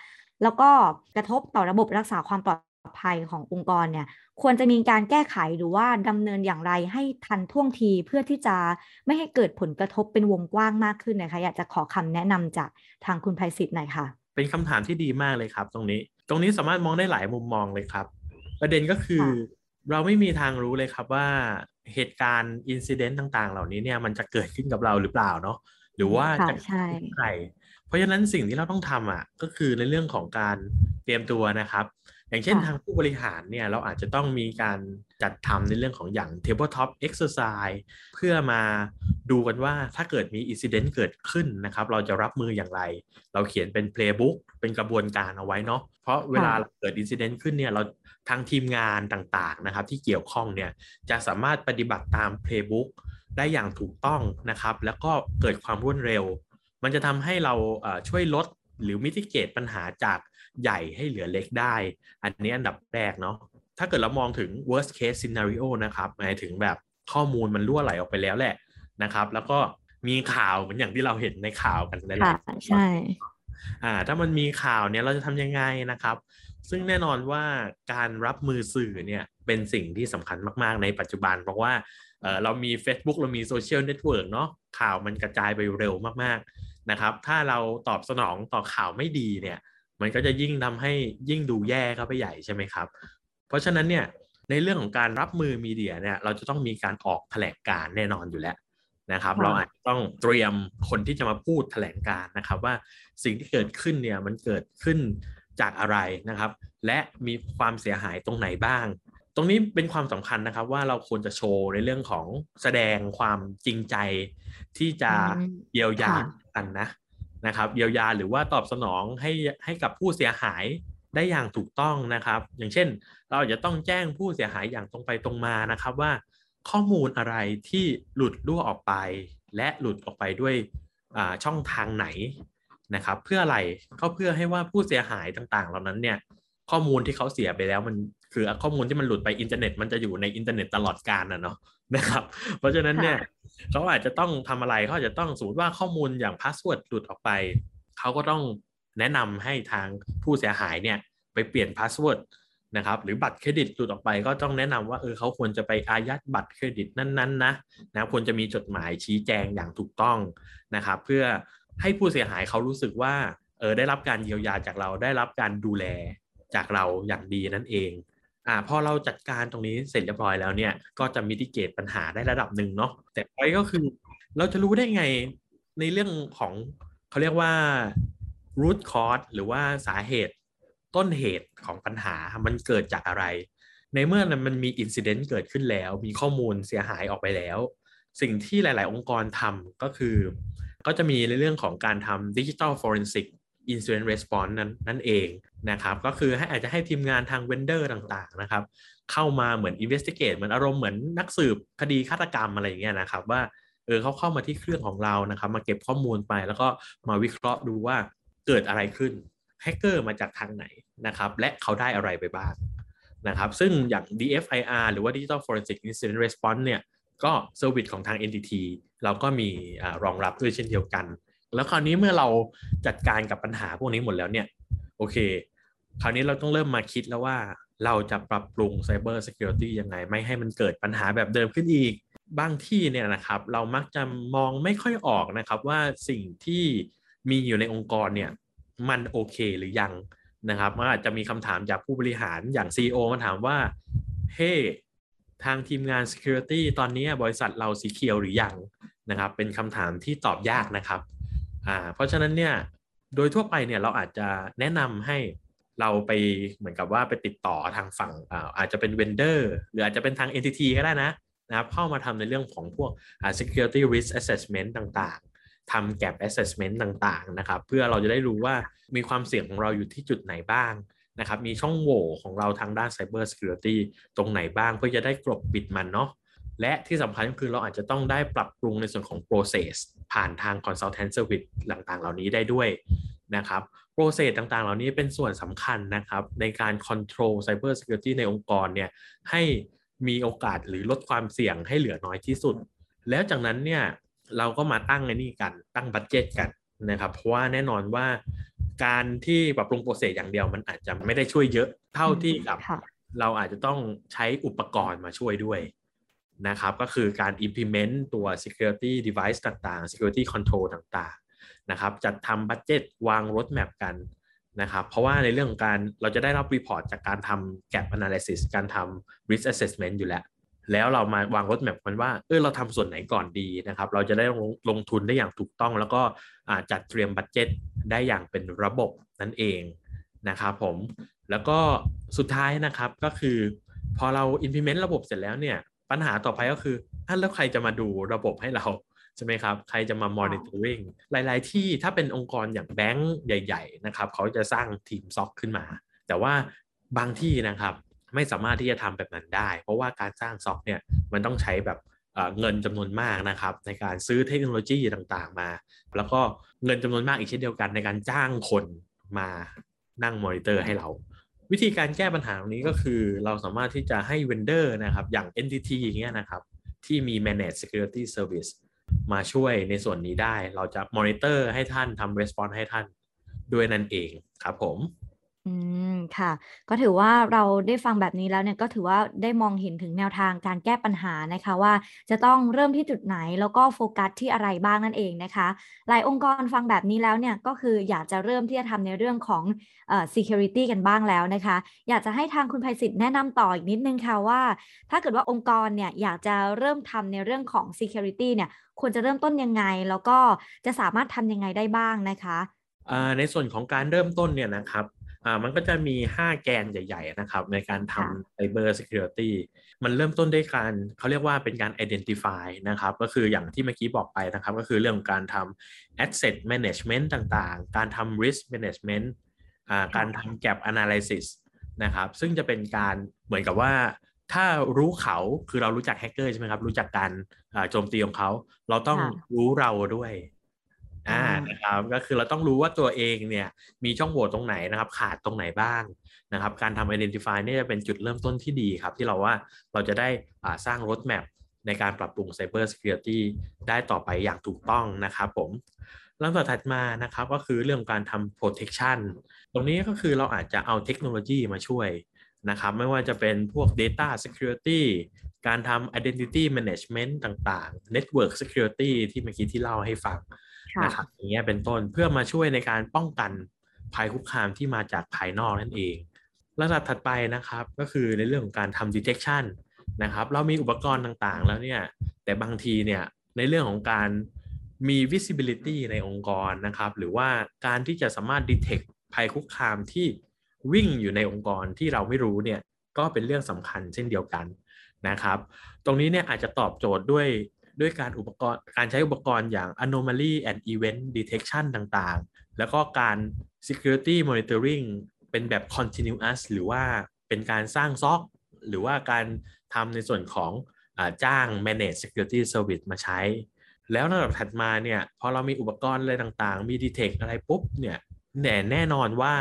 แล้วก็กระทบต่อระบบรักษาความปลอด ภัยขององค์กรเนี่ยควรจะมีการแก้ไขหรือว่าดำเนินอย่างไรให้ทันท่วงทีเพื่อที่จะไม่ให้เกิดผลกระทบเป็นวงกว้างมากขึ้นนะคะอยากจะขอคำแนะนำจากทางคุณภัยศิษย์หน่อยค่ะ เป็นคำถามที่ดีมากเลยครับ ตรงนี้ ตรงนี้สามารถมองได้หลายมุมมองเลยครับ ประเด็นก็คือ เราไม่มีทางรู้เลยครับว่าเหตุการณ์อินซิเดนต์ต่าง ๆ เหล่านี้เนี่ยมันจะเกิดขึ้นกับเราหรือเปล่าเนาะหรือว่าจะใช่ใครเพราะฉะนั้นสิ่งที่เราต้องทำอะก็คือในเรื่องของการเตรียมตัวนะครับ อย่างเช่นทางผู้บริหารเนี่ยเราอาจจะต้องมีการจัดทำในเรื่องของอย่าง tabletop exercise เพื่อมาดูกันว่าถ้าเกิดมี incident เกิดขึ้นนะครับ เราจะรับมืออย่างไร เราเขียนเป็น playbook เป็นกระบวนการเอาไว้เนาะเพราะเวลาเกิด incident ขึ้นเนี่ยเราทางทีมงานต่างๆนะครับ ที่เกี่ยวข้องเนี่ยจะสามารถปฏิบัติตาม playbook ได้อย่างถูกต้องนะครับ แล้วก็เกิดความรวดเร็ว มันจะทำให้เราช่วยลดหรือมิติเกตปัญหาจาก ใหญ่ให้เหลือเล็กได้ อันนี้อันดับแรกเนาะถ้าเกิดเรามองถึง worst case scenario นะครับหมายถึงแบบข้อมูลมันรั่วไหลออกไปแล้วแหละนะครับ แล้วก็มีข่าวเหมือนอย่างที่เราเห็นในข่าวกันหลายๆใช่อ่าถ้ามันมีข่าวเนี่ยเราจะทำยังไงนะครับ ซึ่งแน่นอนว่าการรับมือสื่อเนี่ยเป็นสิ่งที่สำคัญมาก ๆ ในปัจจุบัน เพราะว่าเออเรามี Facebook เรามี social network เนาะข่าวมันกระจายไปเร็วมาก ๆ นะครับ ถ้าเราตอบสนองต่อข่าวไม่ดีเนี่ย มันก็จะยิ่งทำให้ยิ่งดูแย่เข้าไปใหญ่ใช่ไหมครับ เพราะฉะนั้นเนี่ยในเรื่องของการรับมือ media เนี่ยเราจะต้องมีการออกแถลงการแน่นอนอยู่แล้วนะครับ เราอาจจะต้องเตรียมคนที่จะมาพูดแถลงการนะครับ ว่าสิ่งที่เกิดขึ้นเนี่ยมันเกิดขึ้นจากอะไรนะครับ และมีความเสียหายตรงไหนบ้าง ตรงนี้เป็นความสำคัญนะครับ ว่าเราควรจะโชว์ในเรื่องของแสดงความจริงใจที่จะเยียวยากันนะ นะครับเยียวยาหรือว่าตอบสนองให้ให้กับผู้เสียหายได้อย่างถูกต้องนะครับ อย่างเช่น เราจะต้องแจ้งผู้เสียหายอย่างตรงไปตรงมานะครับว่าข้อมูลอะไรที่หลุดรั่วออกไป และหลุดออกไปด้วยช่องทางไหนนะครับ เพื่ออะไรก็เพื่อให้ว่าผู้เสียหายต่างๆ เหล่านั้นเนี่ยข้อมูลที่เขาเสียไปแล้วมันคือข้อมูลที่มันหลุดไปอินเทอร์เน็ตมันจะอยู่ในอินเทอร์เน็ตตลอดกาลนะเนาะนะครับ เพราะฉะนั้นเนี่ย เขาอาจจะต้องทำอะไรเขาอาจจะต้องสมมติว่าข้อมูลอย่าง password หลุดออกไป เขาก็ต้องแนะนำให้ทางผู้เสียหายเนี่ยไปเปลี่ยน passwordนะครับหรือบัตรเครดิตหลุดออกไปก็ต้องแนะนำว่าเออเขาควรจะไปอายัดบัตรเครดิตนั้นๆนะนะควรจะมีจดหมายชี้แจงอย่างถูกต้องนะครับ เพื่อให้ผู้เสียหายเขารู้สึกว่าเออได้รับการเยียวยาจากเราได้รับการดูแลจากเราอย่างดีนั่นเอง อ่าพอเราจัดการตรงนี้เสร็จเรียบร้อยแล้วเนี่ยก็จะมิติเกตปัญหาได้ระดับหนึ่งเนาะแต่ไปก็คือ เราจะรู้ได้ไงในเรื่องของเขาเรียกว่า root cause หรือว่าสาเหตุต้นเหตุของปัญหามันเกิดจากอะไร ในเมื่อมันมี incident เกิดขึ้นแล้ว มีข้อมูลเสียหายออกไปแล้ว สิ่งที่หลาย ๆ องค์กรทำก็คือ ก็จะมีในเรื่องของการทำ digital forensic incident response นั้นนั่นเองนะครับก็คือให้อาจจะให้ทีมงานทาง vendor ต่างๆนะครับเข้ามาเหมือน investigate เหมือนอารมณ์เหมือนนักสืบคดีฆาตกรรมอะไรอย่างเงี้ยนะครับว่าเออเขาเข้ามาที่เครื่องของเรานะครับ มาเก็บข้อมูลไปแล้วก็มาวิเคราะห์ดูว่าเกิดอะไรขึ้นแฮกเกอร์มาจากทางไหนนะครับและเขาได้อะไรไปบ้างนะครับซึ่งอย่าง DFIR หรือว่า Digital Forensic Incident Response เนี่ยก็ service ของทาง NTT เราก็มีรองรับด้วยเช่นเดียวกัน แล้วคราวนี้เมื่อเราจัดการกับปัญหาพวกนี้หมดแล้วเนี่ย โอเค คราวนี้เราต้องเริ่มมาคิดแล้วว่าเราจะปรับปรุง Cyber Security ยังไง ไม่ให้มันเกิดปัญหาแบบเดิมขึ้นอีก บางที่เนี่ยนะครับ เรามักจะมองไม่ค่อยออกนะครับว่าสิ่งที่มีอยู่ในองค์กรเนี่ย มันโอเคหรือยังนะครับมันอาจจะมีคำถามจากผู้บริหารอย่าง CEO มาถามว่า เฮ้ hey, ทางทีมงาน Security ตอนนี้บริษัทเราสีเขียวหรือยังนะครับ เป็นคำถามที่ตอบยากนะครับ อ่าเพราะฉะนั้นเนี่ยโดยทั่วไปเนี่ยเราอาจจะแนะนำให้เราไปเหมือนกับว่าไปติดต่อทางฝั่งอาอาจจะเป็นเวนเดอร์หรืออาจจะเป็นทาง entity ก็ได้นะนะครับเข้ามาทำในเรื่องของพวก security risk assessment ต่างๆทำ gap assessment ต่างๆนะครับเพื่อเราจะได้รู้ว่ามีความเสี่ยงของเราอยู่ที่จุดไหนบ้างนะครับมีช่องโหว่ของเราทางด้าน cyber security ตรงไหนบ้างเพื่อจะได้กลบปิดมันเนาะ และที่สำคัญก็คือเราอาจจะต้องได้ปรับปรุงในส่วนของ process ผ่านทาง consultant service ต่างๆ เหล่านี้ได้ด้วยนะครับ process ต่างๆ เหล่านี้เป็นส่วนสำคัญนะครับในการ control cyber security ในองค์กรเนี่ยให้มีโอกาสหรือลดความเสี่ยงให้เหลือน้อยที่สุด แล้วจากนั้นเนี่ยเราก็มาตั้งไอ้นี่กันตั้งบัตเจตกันนะครับเพราะว่าแน่นอนว่าการที่ปรับปรุงโปรเซสอย่างเดียวมันอาจจะไม่ได้ช่วยเยอะเท่าที่กับ เราอาจจะต้องใช้อุปกรณ์มาช่วยด้วย นะครับก็คือการ implement ตัว security device ต่างๆ security control ต่างๆนะครับจัดทำบัตเจตวาง roadmap กันนะครับเพราะว่าในเรื่องของการเราจะได้รับ report จากการทำ gap analysis การทำ risk assessment อยู่แล้วแล้วเรามาวาง roadmap มันว่า เออเราทำส่วนไหนก่อนดีนะครับ เราจะได้ลงลงทุนได้อย่างถูกต้อง แล้วก็จัดเตรียม budget ได้อย่างเป็นระบบนั่นเองนะครับผม แล้วก็สุดท้ายนะครับก็คือ พอเรา implement ระบบเสร็จแล้วเนี่ย ปัญหาต่อไปก็คืออะแล้วใครจะมาดูระบบให้เราใช่ไหมครับ ใครจะมา monitoring หลาย ๆ ที่ถ้าเป็นองค์กรอย่างแบงก์ใหญ่ ๆ นะครับ เขาจะสร้างทีม SOC ขึ้นมา แต่ว่าบางที่นะครับไม่สามารถที่จะทำแบบนั้นได้ เพราะว่าการสร้าง SOC เนี่ยมันต้องใช้แบบเงินจำนวนมากนะครับในการซื้อเทคโนโลยีต่างๆมา แล้วก็เงินจำนวนมากอีกเช่นเดียวกันในการจ้างคนมานั่งมอนิเตอร์ให้เรา วิธีการแก้ปัญหาตรงนี้ก็คือเราสามารถที่จะให้ vendor นะครับอย่าง NTT อย่างเงี้ยนะครับที่มี managed security service มาช่วยในส่วนนี้ได้ เราจะมอนิเตอร์ให้ท่านทำ response ให้ท่านด้วยนั่นเองครับผม อืม ค่ะ ก็ถือว่าเราได้ฟังแบบนี้แล้วเนี่ย ก็ถือว่าได้มองเห็นถึงแนวทางการแก้ปัญหานะคะว่า จะต้องเริ่มที่จุดไหนแล้วก็โฟกัสที่อะไรบ้างนั่นเองนะคะ หลายองค์กรฟังแบบนี้แล้วเนี่ย ก็คืออยากจะเริ่มที่จะทำในเรื่องของเอ่อ security กันบ้างแล้วนะคะ อยากจะให้ทางคุณภัยศิษฐ์แนะนำต่ออีกนิดนึงค่ะว่า ถ้าเกิดว่าองค์กรเนี่ยอยากจะเริ่มทำในเรื่องของ security เนี่ยควรจะเริ่มต้นยังไง แล้วก็จะสามารถทำยังไงได้บ้างนะคะในส่วนของการเริ่มต้นเนี่ยนะครับ อ่ามันก็จะมี 5 แกนใหญ่ ๆ นะครับ ในการทำ Cyber Security มันเริ่มต้นด้วยการเขาเรียกว่าเป็นการ identify นะครับ ก็คืออย่างที่เมื่อกี้บอกไปนะครับ ก็คือเรื่องการทำ asset management ต่างๆ การทำ risk management อ่าการทำ gap analysis นะครับ ซึ่งจะเป็นการเหมือนกับว่าถ้ารู้เขาคือเรารู้จักแฮกเกอร์ใช่ไหมครับ รู้จักการโจมตีของเขา เราต้องรู้เราด้วย อ่าอ่านนะครับก็คือเราต้องรู้ว่าตัวเองเนี่ยมีช่องโหว่ตรงไหนนะครับ ขาดตรงไหนบ้างนะครับ การทำ identify เนี่ยจะเป็นจุดเริ่มต้นที่ดีครับ ที่เราว่าเราจะได้อ่าสร้าง roadmap ในการปรับปรุง cyber security ได้ต่อไปอย่างถูกต้องนะครับผมลำดับถัดมานะครับก็คือเรื่องการทำ protection ตรงนี้ก็คือเราอาจจะเอาเทคโนโลยีมาช่วยนะครับไม่ว่าจะเป็นพวก data security การทำ identity management ต่างๆ network security ที่เมื่อกี้ที่เล่าให้ฟังค่ะ นะครับอย่างเงี้ยเป็นต้นเพื่อมาช่วยในการป้องกันภัยคุกคามที่มาจากภายนอกนั่นเองระดับถัดไปนะครับก็คือในเรื่องของการทำ detection นะครับเรามีอุปกรณ์ต่างๆ แล้วเนี่ยแต่บางทีเนี่ยในเรื่องของการมี visibility ในองค์กรนะครับหรือว่าการที่จะสามารถ detect ภัยคุกคามที่วิ่งอยู่ในองค์กรที่เราไม่รู้เนี่ยก็เป็นเรื่องสำคัญเช่นเดียวกันนะครับ ตรงนี้เนี่ยอาจจะตอบโจทย์ด้วย ด้วยการอุปกรณ์การใช้อุปกรณ์อย่าง anomaly and event detection ต่างๆ แล้วก็การ security monitoring เป็นแบบ continuous หรือว่าเป็นการสร้าง SOC หรือว่าการทำในส่วนของอาจ้าง manage security service มาใช้ แล้วระดับถัดมาเนี่ยพอเรามีอุปกรณ์อะไรต่างๆ มี detect อะไรปุ๊บเนี่ยแน่แน่นอนว่า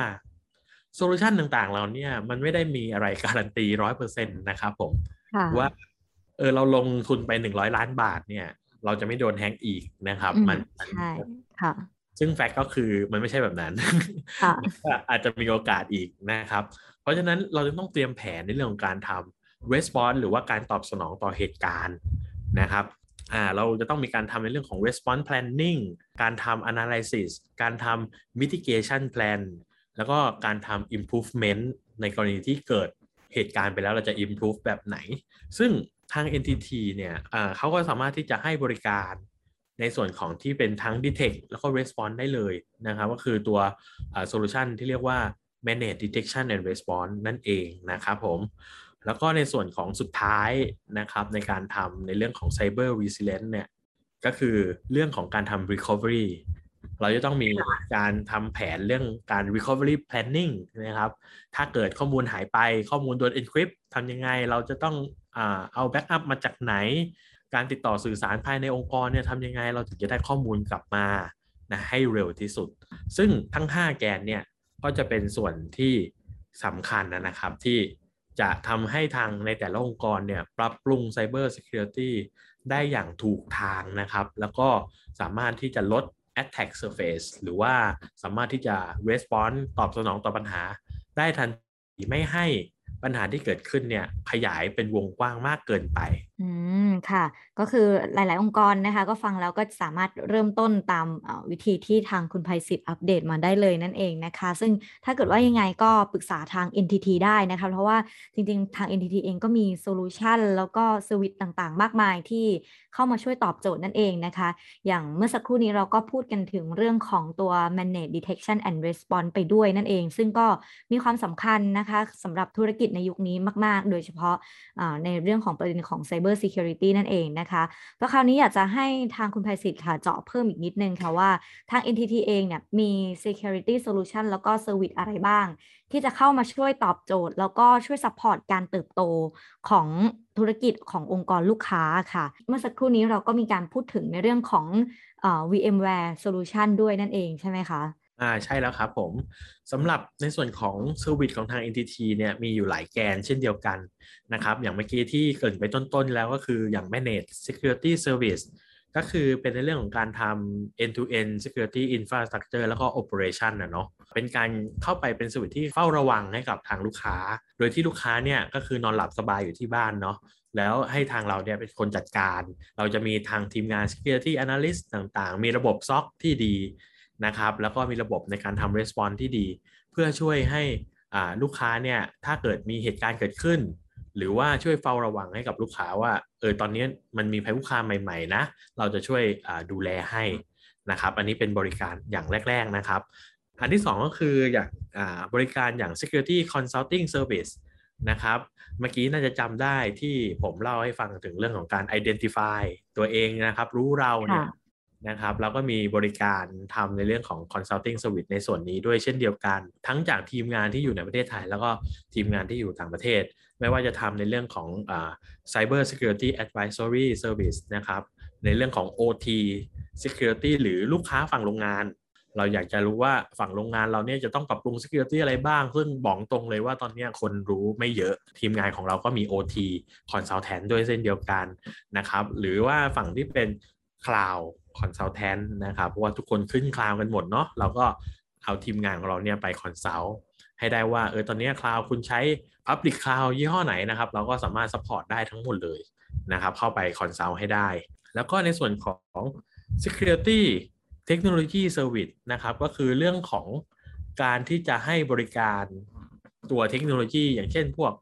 solution ต่างๆ เราเนี่ยมันไม่ได้มีอะไรการันตีร้อยเปอร์เซ็นต์นะครับผมค่ะว่า เออเราลงทุนไปหนึ่งร้อยล้านบาทเนี่ย เราจะไม่โดนแฮกอีกนะครับอืมมันใช่ค่ะ ซึ่ง fact ก็คือมันไม่ใช่แบบนั้นค่ะอาจจะมีโอกาสอีกนะครับ เพราะฉะนั้นเราจะต้องเตรียมแผนในเรื่องของการทำ response หรือว่าการตอบสนองต่อเหตุการณ์นะครับอ่าเราจะต้องมีการทำในเรื่องของ response planning การทำ analysis การทำ mitigation plan แล้วก็การทำ improvement ในกรณีที่เกิดเหตุการณ์ไปแล้วเราจะ improve แบบไหน ซึ่ง ทาง NTT เนี่ยเขาก็สามารถที่จะให้บริการในส่วนของที่เป็นทั้ง detect แล้วก็ response ได้เลยนะครับ ก็คือตัว solution ที่เรียกว่า manage detection and response นั่นเองนะครับผม แล้วก็ในส่วนของสุดท้ายนะครับในการทำในเรื่องของ cyber resilience เนี่ยก็คือเรื่องของการทำ recovery เราจะต้องมีการทำแผนเรื่องการ recovery planning นะครับ ถ้าเกิดข้อมูลหายไปข้อมูลโดน encrypt ทำยังไงเราจะต้องอเอา backup มาจากไหน การติดต่อสื่อสารภายในองค์กรเนี่ยทำยังไงเราถึงจะได้ข้อมูลกลับมานะให้เร็วที่สุด ซึ่งทั้ง 5 แกนเนี่ยก็จะเป็นส่วนที่สำคัญนะครับที่จะทำให้ทางในแต่ละองค์กรเนี่ยปรับปรุง Cyber Security ได้อย่างถูกทางนะครับ แล้วก็สามารถที่จะลด attack surface หรือว่าสามารถที่จะ response ตอบสนองต่อปัญหา ได้ทันทีไม่ให้ ปัญหาที่เกิดขึ้นเนี่ยขยายเป็นวงกว้างมากเกินไป อืมค่ะ ก็คือหลาย ๆ องค์กรนะคะ ก็ฟังแล้วก็สามารถเริ่มต้นตามวิธีที่ทางคุณภัยศิษฐ์อัปเดตมาได้เลยนั่นเองนะคะ ซึ่งถ้าเกิดว่ายังไงก็ปรึกษาทาง NTT ได้นะคะ เพราะว่าจริง ๆ ทาง NTT เองก็มีโซลูชันแล้วก็สวิตต่าง ๆ มากมายที่เข้ามาช่วยตอบโจทย์นั่นเองนะคะ อย่างเมื่อสักครู่นี้เราก็พูดกันถึงเรื่องของตัว manage detection and response ไปด้วยนั่นเอง ซึ่งก็มีความสำคัญนะคะสำหรับธุรกิจในยุคนี้มาก ๆ โดยเฉพาะในเรื่องของประเด็นของ cyber security นั่นเองนะคะแล้วคราวนี้อยากจะให้ทางคุณภัยศิษฐ์ค่ะเจาะเพิ่มอีกนิดนึงค่ะว่าทาง NTT เองเนี่ยมี security solution แล้วก็ service อะไรบ้าง ที่จะเข้ามาช่วยตอบโจทย์ แล้วก็ช่วย support การเติบโตของธุรกิจขององค์กรลูกค้าค่ะ เมื่อสักครู่นี้เราก็มีการพูดถึงในเรื่องของอ VMware solution ด้วยนั่นเองใช่ไหมคะ อ่าใช่แล้วครับผมสำหรับในส่วนของ service ของทาง NTT เนี่ยมีอยู่หลายแกนเช่นเดียวกันนะครับ อย่างเมื่อกี้ที่เกริ่นไปต้นๆแล้วก็คืออย่าง manage security service ก็คือเป็นในเรื่องของการทำ end to end security infrastructure แล้วก็ operation นะเนาะ เป็นการเข้าไปเป็นสวิตที่เฝ้าระวังให้กับทางลูกค้า โดยที่ลูกค้าเนี่ยก็คือนอนหลับสบายอยู่ที่บ้านเนาะ แล้วให้ทางเราเนี่ยเป็นคนจัดการ เราจะมีทางทีมงาน security analyst ต่างๆ มีระบบ SOC ที่ดี นะครับ แล้วก็มีระบบในการทำ response ที่ดี เพื่อช่วยให้ลูกค้าเนี่ยถ้าเกิดมีเหตุการณ์เกิดขึ้น หรือว่าช่วยเฝ้าระวังให้กับลูกค้าว่าเออตอนนี้มันมีภัยคุกคามใหม่ๆนะเราจะช่วยดูแลให้นะครับอันนี้เป็นบริการอย่างแรก ๆนะครับ อันที่ 2 ก็คืออย่างบริการอย่าง security consulting service นะครับเมื่อกี้น่าจะจำได้ที่ผมเล่าให้ฟังถึงเรื่องของการ identify ตัวเองนะครับ รู้เราเนี่ย นะครับแล้วก็มีบริการทำในเรื่องของ consulting service ในส่วนนี้ด้วยเช่นเดียวกัน ทั้งจากทีมงานที่อยู่ในประเทศไทย แล้วก็ทีมงานที่อยู่ต่างประเทศ ไม่ว่าจะทำในเรื่องของอ cyber security advisory service นะครับในเรื่องของ OT Security หรือลูกค้าฝั่งโรงงาน เราอยากจะรู้ว่าฝั่งโรงงานเราเนี่ยจะต้องปรับปรุง Security อะไรบ้าง ซึ่งบอกตรงเลยว่าตอนนี้คนรู้ไม่เยอะทีมงานของเราก็มี OT Consultant ด้วยเช่นเดียวกันนะครับหรือว่าฝั่งที่เป็น Cloud Consultant นะครับเพราะว่าทุกคนขึ้น cloud กันหมดเนาะเราก็เอาทีมงานของเราเนี่ยไป consult ให้ได้ว่าเออตอนนี้ cloud คุณใช้ Public Cloud ยี่ห้อไหนนะครับ เราก็สามารถ support ได้ทั้งหมดเลยนะครับ เข้าไป consult ให้ได้ แล้วก็ในส่วนของ Security Technology Service นะครับ ก็คือเรื่องของการที่จะให้บริการตัวเทคโนโลยี อย่างเช่นพวก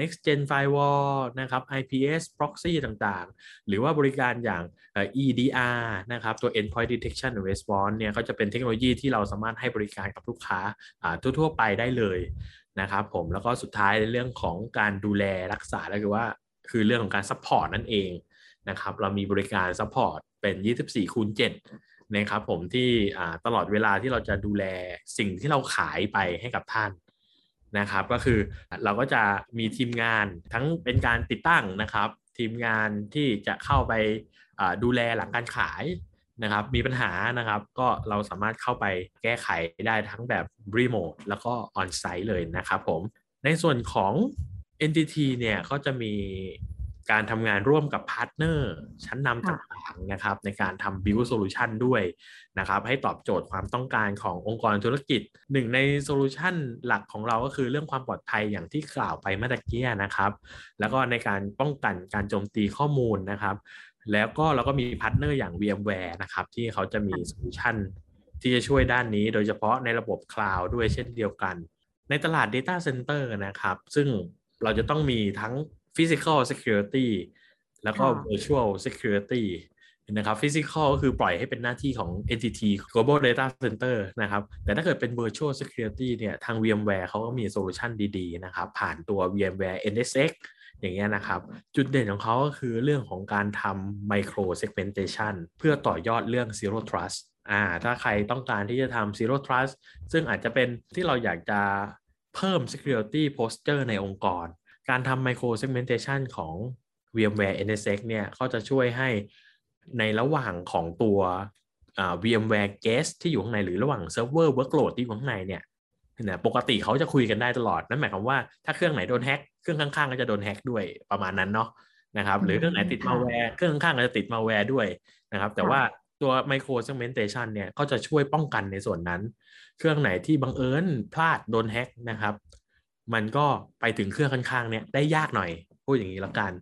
next gen firewall นะครับ IPS proxy ต่างๆ หรือว่าบริการอย่าง EDR นะครับตัว endpoint detection and response เนี่ยก็จะเป็นเทคโนโลยีที่เราสามารถให้บริการกับลูกค้าทั่วๆไปได้เลยนะครับผมแล้วก็สุดท้ายในเรื่องของการดูแลรักษาก็คือว่าคือเรื่องของการ support นั่นเองนะครับเรามีบริการ support เป็น 24 คูณ7นะครับผมที่ตลอดเวลาที่เราจะดูแลสิ่งที่เราขายไปให้กับท่าน นะครับก็คือเราก็จะมีทีมงานทั้งเป็นการติดตั้งนะครับ ทีมงานที่จะเข้าไปดูแลหลังการขายนะครับมีปัญหานะครับก็เราสามารถเข้าไปแก้ไขได้ทั้งแบบรีโมทแล้วก็ on-site เลยนะครับผมในส่วนของ NTT เนี่ยก็จะมี การทำงานร่วมกับ partnerชั้นนำต่างๆนะครับ ในการทำ build solution ด้วยนะครับ ให้ตอบโจทย์ความต้องการขององค์กรธุรกิจหนึ่งใน solution หลักของเราก็คือเรื่องความปลอดภัยอย่างที่กล่าวไปเมื่อกี้นะครับ แล้วก็ในการป้องกันการโจมตีข้อมูลนะครับ แล้วก็เราก็มี partner อย่าง VMware นะครับ ที่เขาจะมี solution ที่จะช่วยด้านนี้ โดยเฉพาะในระบบ cloud ด้วยเช่นเดียวกัน ในตลาด Data Center นะครับ ซึ่งเราจะต้องมีทั้ง Physical Security แล้วก็ Virtual Security นะครับ Physical ก็คือปล่อยให้เป็นหน้าที่ของ entity global data center นะครับ แต่ถ้าเกิดเป็น virtual security เนี่ยทาง VMware เขาก็มีโซลูชันดีๆ นะครับ ผ่านตัว VMware NSX อย่างเงี้ยนะครับ จุดเด่นของเขาก็คือเรื่องของการทำ micro segmentation เพื่อต่อยอดเรื่อง zero trust อ่าถ้าใครต้องการที่จะทำ zero trust ซึ่งอาจจะเป็นที่เราอยากจะเพิ่ม security posture ในองค์กร การทำ micro segmentation ของ VMware NSX เนี่ยเขาจะช่วยให้ในระหว่างของตัว VMware Guest ที่อยู่ข้างในหรือระหว่าง Server Workload ที่อยู่ข้างในเนี่ยนะปกติเขาจะคุยกันได้ตลอด นั่นหมายความว่าถ้าเครื่องไหนโดนแฮ็กเครื่องข้างๆก็จะโดนแฮ็กด้วยประมาณนั้นเนาะนะครับหรือเครื่องไหนติดมาแวร์เครื่องข้างๆก็จะติดมาแวร์ด้วยนะครับแต่ว่าตัว Micro Segmentation เนี่ยก็จะช่วยป้องกันในส่วนนั้น เครื่องไหนที่บังเอิญพลาดโดนแฮ็กนะครับ มันก็ไปถึงเครื่องข้างๆเนี่ยได้ยากหน่อยพูดอย่างนี้แล้วกัน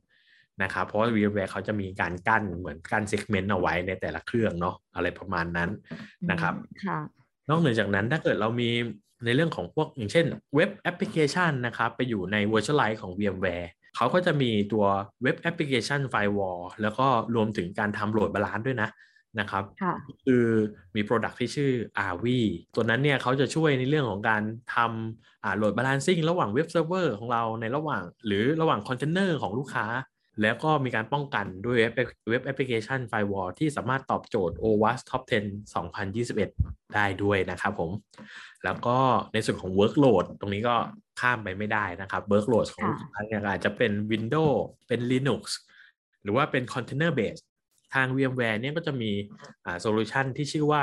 นะครับเพราะว่า VMware เขาจะมีการกั้นเหมือนกั้น segment เอาไว้ในแต่ละเครื่องเนาะอะไรประมาณนั้นนะครับนอกเหนือจากนั้นถ้าเกิดเรามีในเรื่องของพวกอย่างเช่น web application นะครับไปอยู่ใน Virtualize ของ VMware เขาก็จะมีตัวเว็บแอปพลิเคชัน Firewall แล้วก็รวมถึงการทำ load balance ด้วยนะ นะครับคือมี Product ที่ชื่อ Avi ตัวนั้นเนี่ยเขาจะช่วยในเรื่องของการทำ load balancing ระหว่าง web server ของเราในระหว่าง หรือระหว่างคอนเทนเนอร์ของลูกค้า แล้วก็มีการป้องกันด้วยเว็บแอปพลิเคชัน Firewall ที่สามารถตอบโจทย์ OWASP Top 10 2021 ได้ด้วยนะครับผม แล้วก็ในส่วนของ Workload ตรงนี้ก็ข้ามไปไม่ได้นะครับ Workload ของลูกค้าเนี่ยอาจจะเป็น Windows เป็น Linux หรือว่าเป็น Container Based ทาง VMware เนี่ยก็จะมี solution ที่ชื่อว่า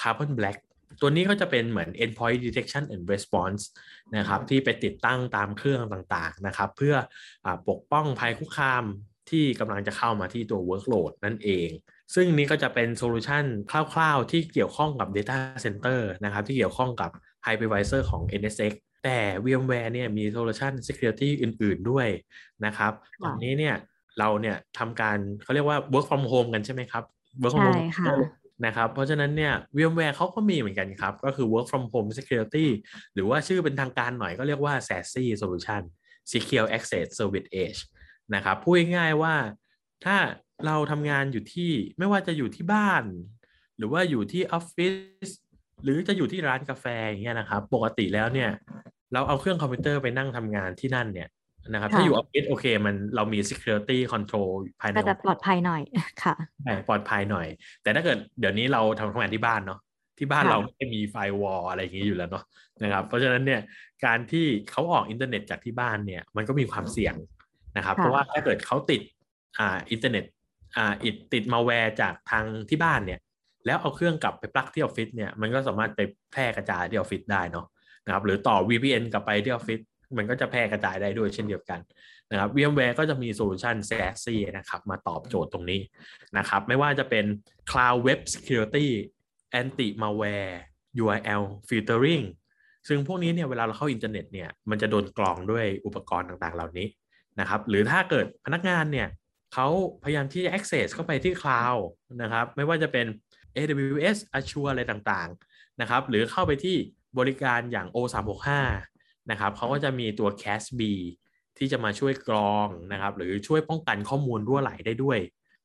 Carbon Black ตัวนี้ก็จะเป็นเหมือน endpoint detection and response นะครับที่ไปติดตั้งตามเครื่องต่างๆนะครับเพื่อปกป้องภัยคุกคามที่กำลังจะเข้ามาที่ตัว workload นั่นเอง ซึ่งนี้ก็จะเป็น solutionคร่าวๆ ที่เกี่ยวข้องกับ data center นะครับที่เกี่ยวข้องกับ hypervisor ของ NSX แต่ VMware เนี่ยมีโซลูชัน security อื่นๆด้วยนะครับตอนนี้เนี่ย เราเนี่ยทำการเขาเรียกว่า work from home กันใช่ไหมครับ work from home นะครับ เพราะฉะนั้นเนี่ย VMware เขาก็มีเหมือนกันครับ ก็คือ work from home security หรือว่าชื่อเป็นทางการหน่อยก็เรียกว่า SASE solution secure access service edge นะครับ พูดง่ายๆว่าถ้าเราทำงานอยู่ที่ไม่ว่าจะอยู่ที่บ้าน หรือว่าอยู่ที่ออฟฟิศหรือจะอยู่ที่ร้านกาแฟอย่างเงี้ยนะครับ ปกติแล้วเนี่ย เราเอาเครื่องคอมพิวเตอร์ไปนั่งทำงานที่นั่นเนี่ย นะครับ ถ้าอยู่ออฟฟิศโอเค มันเรามี security control ภายในก็จะปลอดภัยหน่อยค่ะใช่ปลอดภัยหน่อย แต่ถ้าเกิดเดี๋ยวนี้เราทำงานที่บ้านเนาะที่บ้านเราไม่มี firewall อะไรอย่างนี้อยู่แล้วเนาะนะครับ เพราะฉะนั้นเนี่ยการที่เขาออกอินเทอร์เน็ตจากที่บ้านเนี่ยมันก็มีความเสี่ยงนะครับ เพราะว่าถ้าเกิดเขาติดอ่าอินเทอร์เน็ตอ่าอิดติดมาแวร์จากทางที่บ้านเนี่ย แล้วเอาเครื่องกลับไปปลั๊กที่ออฟฟิศเนี่ยมันก็สามารถไปแพร่กระจายที่ออฟฟิศได้เนาะนะครับหรือต่อ VPN กลับไปที่ออฟฟิศ มันก็จะแพร่กระจายได้ด้วยเช่นเดียวกันนะครับ VMware ก็จะมีโซลูชัน SASE นะครับมาตอบโจทย์ตรงนี้นะครับ ไม่ว่าจะเป็น Cloud Web Security Anti Malware URL Filtering ซึ่งพวกนี้เนี่ยเวลาเราเข้าอินเทอร์เน็ตเนี่ยมันจะโดนกรองด้วยอุปกรณ์ต่างๆ เหล่านี้นะครับ หรือถ้าเกิดพนักงานเนี่ยเขาพยายามที่จะ access เข้าไปที่คลาวด์นะครับ ไม่ว่าจะเป็น AWS Azure อะไรต่างๆนะครับ หรือเข้าไปที่บริการอย่าง O365 นะครับเขาก็จะมีตัว CASB ที่จะมาช่วยกรองนะครับหรือช่วยป้องกันข้อมูลรั่วไหลได้ด้วย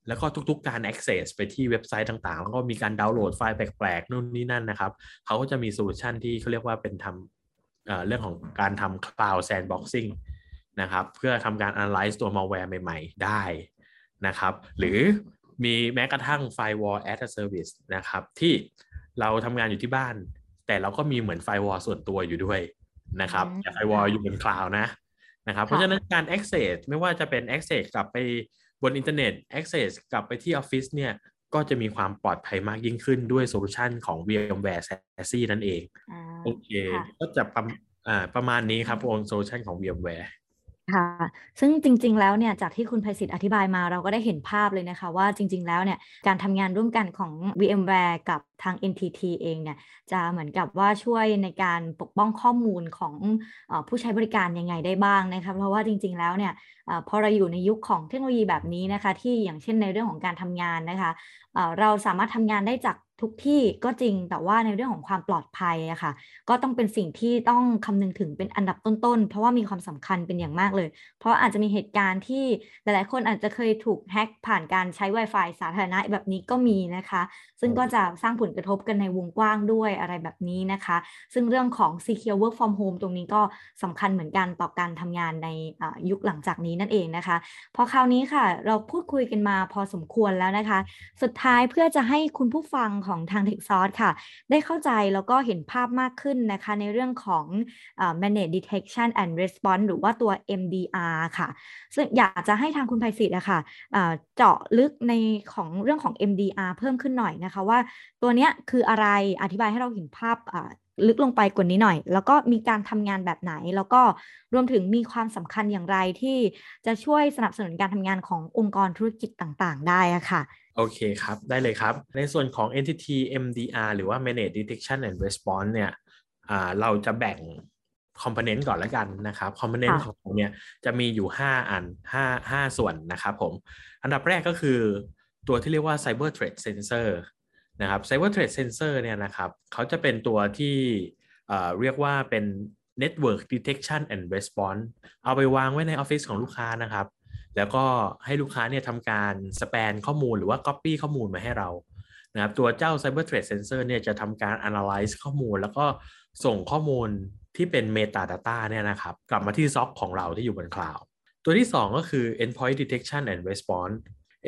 แล้วก็ทุกๆการ access ไปที่เว็บไซต์ต่างๆ แล้วก็มีการดาวน์โหลดไฟล์แปลกๆนู่นนี่นั่นนะครับเขาก็จะมีโซลูชันที่เขาเรียกว่าเป็นทำเรื่องของการทำ cloud sandboxing นะครับเพื่อทำการ analyze ตัว malware ใหม่ๆ ได้นะครับ หรือมีแม้กระทั่ง firewall as a service นะครับที่เราทำงานอยู่ที่บ้าน แต่เราก็มีเหมือน firewall ส่วนตัวอยู่ด้วย นะครับแต่ firewall อยู่บนคลาวด์นะนะครับเพราะฉะนั้นการ access ไม่ว่าจะเป็น access กลับไปบนอินเทอร์เน็ต access กลับไปที่ออฟฟิศเนี่ยก็จะมีความปลอดภัยมากยิ่งขึ้นด้วยโซลูชันของ VMware SASE นั่นเอง โอเค ก็จะประประมาณนี้ครับของโซลูชันของ VMware ค่ะ ซึ่งจริง ๆ แล้วเนี่ยจากที่คุณภัยศิษฐ์อธิบายมาเราก็ได้เห็นภาพเลยนะคะ ว่าจริง ๆ แล้วเนี่ยการทำงานร่วมกันของ VMware กับทาง NTT เองเนี่ยจะเหมือนกับว่าช่วยในการปกป้องข้อมูลของอผู้ใช้บริการยังไงได้บ้างนะคะ เพราะว่าจริง ๆ แล้วเนี่ย พอเราอยู่ในยุคของเทคโนโลยีแบบนี้นะคะ ที่อย่างเช่นในเรื่องของการทำงานนะคะเราสามารถทำงานได้จากทุกที่ก็จริงแต่ว่าในเรื่องของความปลอดภัยอะค่ะ ก็ต้องเป็นสิ่งที่ต้องคำนึงถึงเป็นอันดับต้นๆ เพราะว่ามีความสำคัญเป็นอย่างมากเลย เพราะอาจจะมีเหตุการณ์ที่หลายๆ คนอาจจะเคยถูกแฮ็กผ่านการใช้ Wi-Fi สาธารณะแบบนี้ก็มีนะคะ ซึ่งก็จะสร้างผลกระทบกันในวงกว้างด้วยอะไรแบบนี้นะคะ ซึ่งเรื่องของ Secure Work from Home ตรงนี้ก็สำคัญเหมือนกันต่อการทำงานในยุคหลังจากนี้นั่นเองนะคะ พอคราวนี้ค่ะ เราพูดคุยกันมาพอสมควรแล้วนะคะ สุดท้ายเพื่อจะให้คุณผู้ฟังของทาง t e c h s o u r c e ค่ะ ได้เข้าใจแล้วก็เห็นภาพมากขึ้นนะคะ ในเรื่องของ uh, manage detection and response หรือว่าตัว MDR ค่ะ ซึ่งอยากจะให้ทางคุณภัยศิษฐ์นะคะะเจาะลึกในของเรื่องของ MDR เพิ่มขึ้นหน่อยนะคะว่าตัวเนี้ยคืออะไรอธิบายให้เราเห็นภาพ ลึกลงไปกว่านี้หน่อย แล้วก็มีการทำงานแบบไหน แล้วก็รวมถึงมีความสำคัญอย่างไรที่จะช่วยสนับสนุนการทำงานขององค์กรธุรกิจต่างๆ ได้ะค่ะโอเคครับ ได้เลยครับ ในส่วนของ entity MDR หรือว่า manage detection and response เนี่ยเราจะแบ่ง component ก่อนแล้วกันนะครับ component ของเนี่ยจะมีอยู่ 5 อัน5 5ส่วนนะครับผม อันดับแรกก็คือตัวที่เรียกว่า cyber threat sensor นะครับ cyber threat sensor เนี่ยนะครับเขาจะเป็นตัวที่เรียกว่าเป็น network detection and response เอาไปวางไว้ในออฟฟิศของลูกค้านะครับ แล้วก็ให้ลูกค้าเนี่ยทำการ SPAN ข้อมูลหรือว่า Copy ข้อมูลมาให้เรานะครับตัวเจ้า Cyber Threat Sensor เนี่ยจะทำการ Analyze ข้อมูล แล้วก็ส่งข้อมูลที่เป็น Metadata เนี่ยนะครับ กลับมาที่ SOC ของเราที่อยู่บนคลาวด์ตัวที่ 2 ก็คือ Endpoint Detection and Response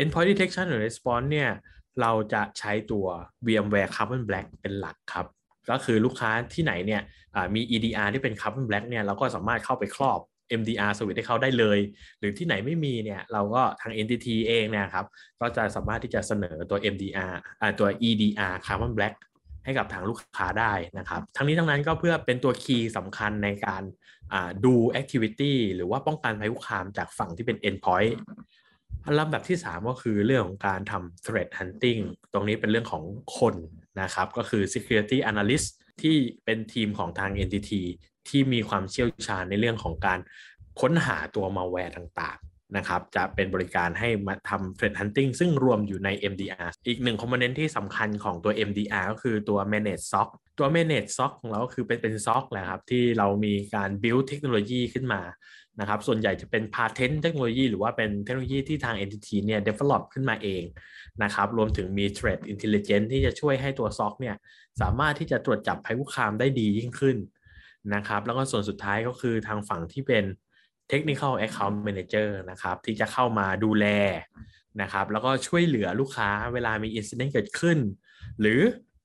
Endpoint Detection and Response เนี่ย เราจะใช้ตัว VMware Carbon Black เป็นหลักครับ ก็คือลูกค้าที่ไหนเนี่ยมี EDR ที่เป็น Carbon Black เนี่ยเราก็สามารถเข้าไปครอบ MDR สวิตให้เขาได้เลย หรือที่ไหนไม่มีเนี่ยเราก็ทาง entity เองเนี่ยครับ ก็จะสามารถที่จะเสนอตัว MDR อ่าตัว EDR Carbon Black ให้กับทางลูกค้าได้นะครับ ทั้งนี้ทั้งนั้นก็เพื่อเป็นตัวคีย์สำคัญในการดู activity หรือว่าป้องกันภัยคุกคามจากฝั่งที่เป็น endpoint ลำดับที่ 3 ก็คือเรื่องของการทำ threat hunting ตรงนี้เป็นเรื่องของคนนะครับ ก็คือ security analyst ที่เป็นทีมของทาง entity ที่มีความเชี่ยวชาญในเรื่องของการค้นหาตัวมาแวร์ต่างๆนะครับจะเป็นบริการให้มาทำ threat hunting ซึ่งรวมอยู่ใน MDR อีกหนึ่งคอมโพเนนต์ที่สำคัญของตัว MDR ก็คือตัว manage SOC ตัว manage SOC ของเราก็คือเป็นเป็น SOC แหละครับที่เรามีการ build เทคโนโลยีขึ้นมานะครับส่วนใหญ่จะเป็น patent เทคโนโลยีหรือว่าเป็นเทคโนโลยีที่ทาง entity เนี่ย develop ขึ้นมาเองนะครับรวมถึงมี threat intelligence ที่จะช่วยให้ตัว SOC เนี่ยสามารถที่จะตรวจจับภัยคุกคามได้ดียิ่งขึ้นนะครับแล้วก็ส่วนสุดท้ายก็คือทางฝั่งที่เป็น Technical Account Manager นะครับที่จะเข้ามาดูแลนะครับแล้วก็ช่วยเหลือลูกค้าเวลามีอินซิเดนต์เกิดขึ้น หรือ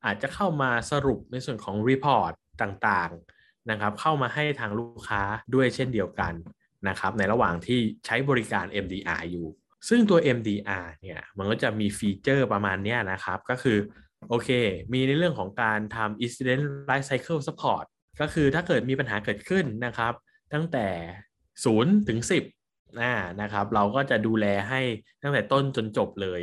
อาจจะเข้ามาสรุปในส่วนของ report ต่างๆ นะครับเข้ามาให้ทางลูกค้าด้วยเช่นเดียวกันนะครับในระหว่างที่ใช้บริการ MDR อยู่ ซึ่งตัว MDR เนี่ยมันก็จะมีฟีเจอร์ประมาณนี้นะครับ ก็คือโอเค มีในเรื่องของการทำ incident life cycle support ก็คือถ้าเกิดมีปัญหาเกิดขึ้นนะครับ ตั้งแต่ 0 ถึง 10นะนะครับ เราก็จะดูแลให้ตั้งแต่ต้นจนจบเลย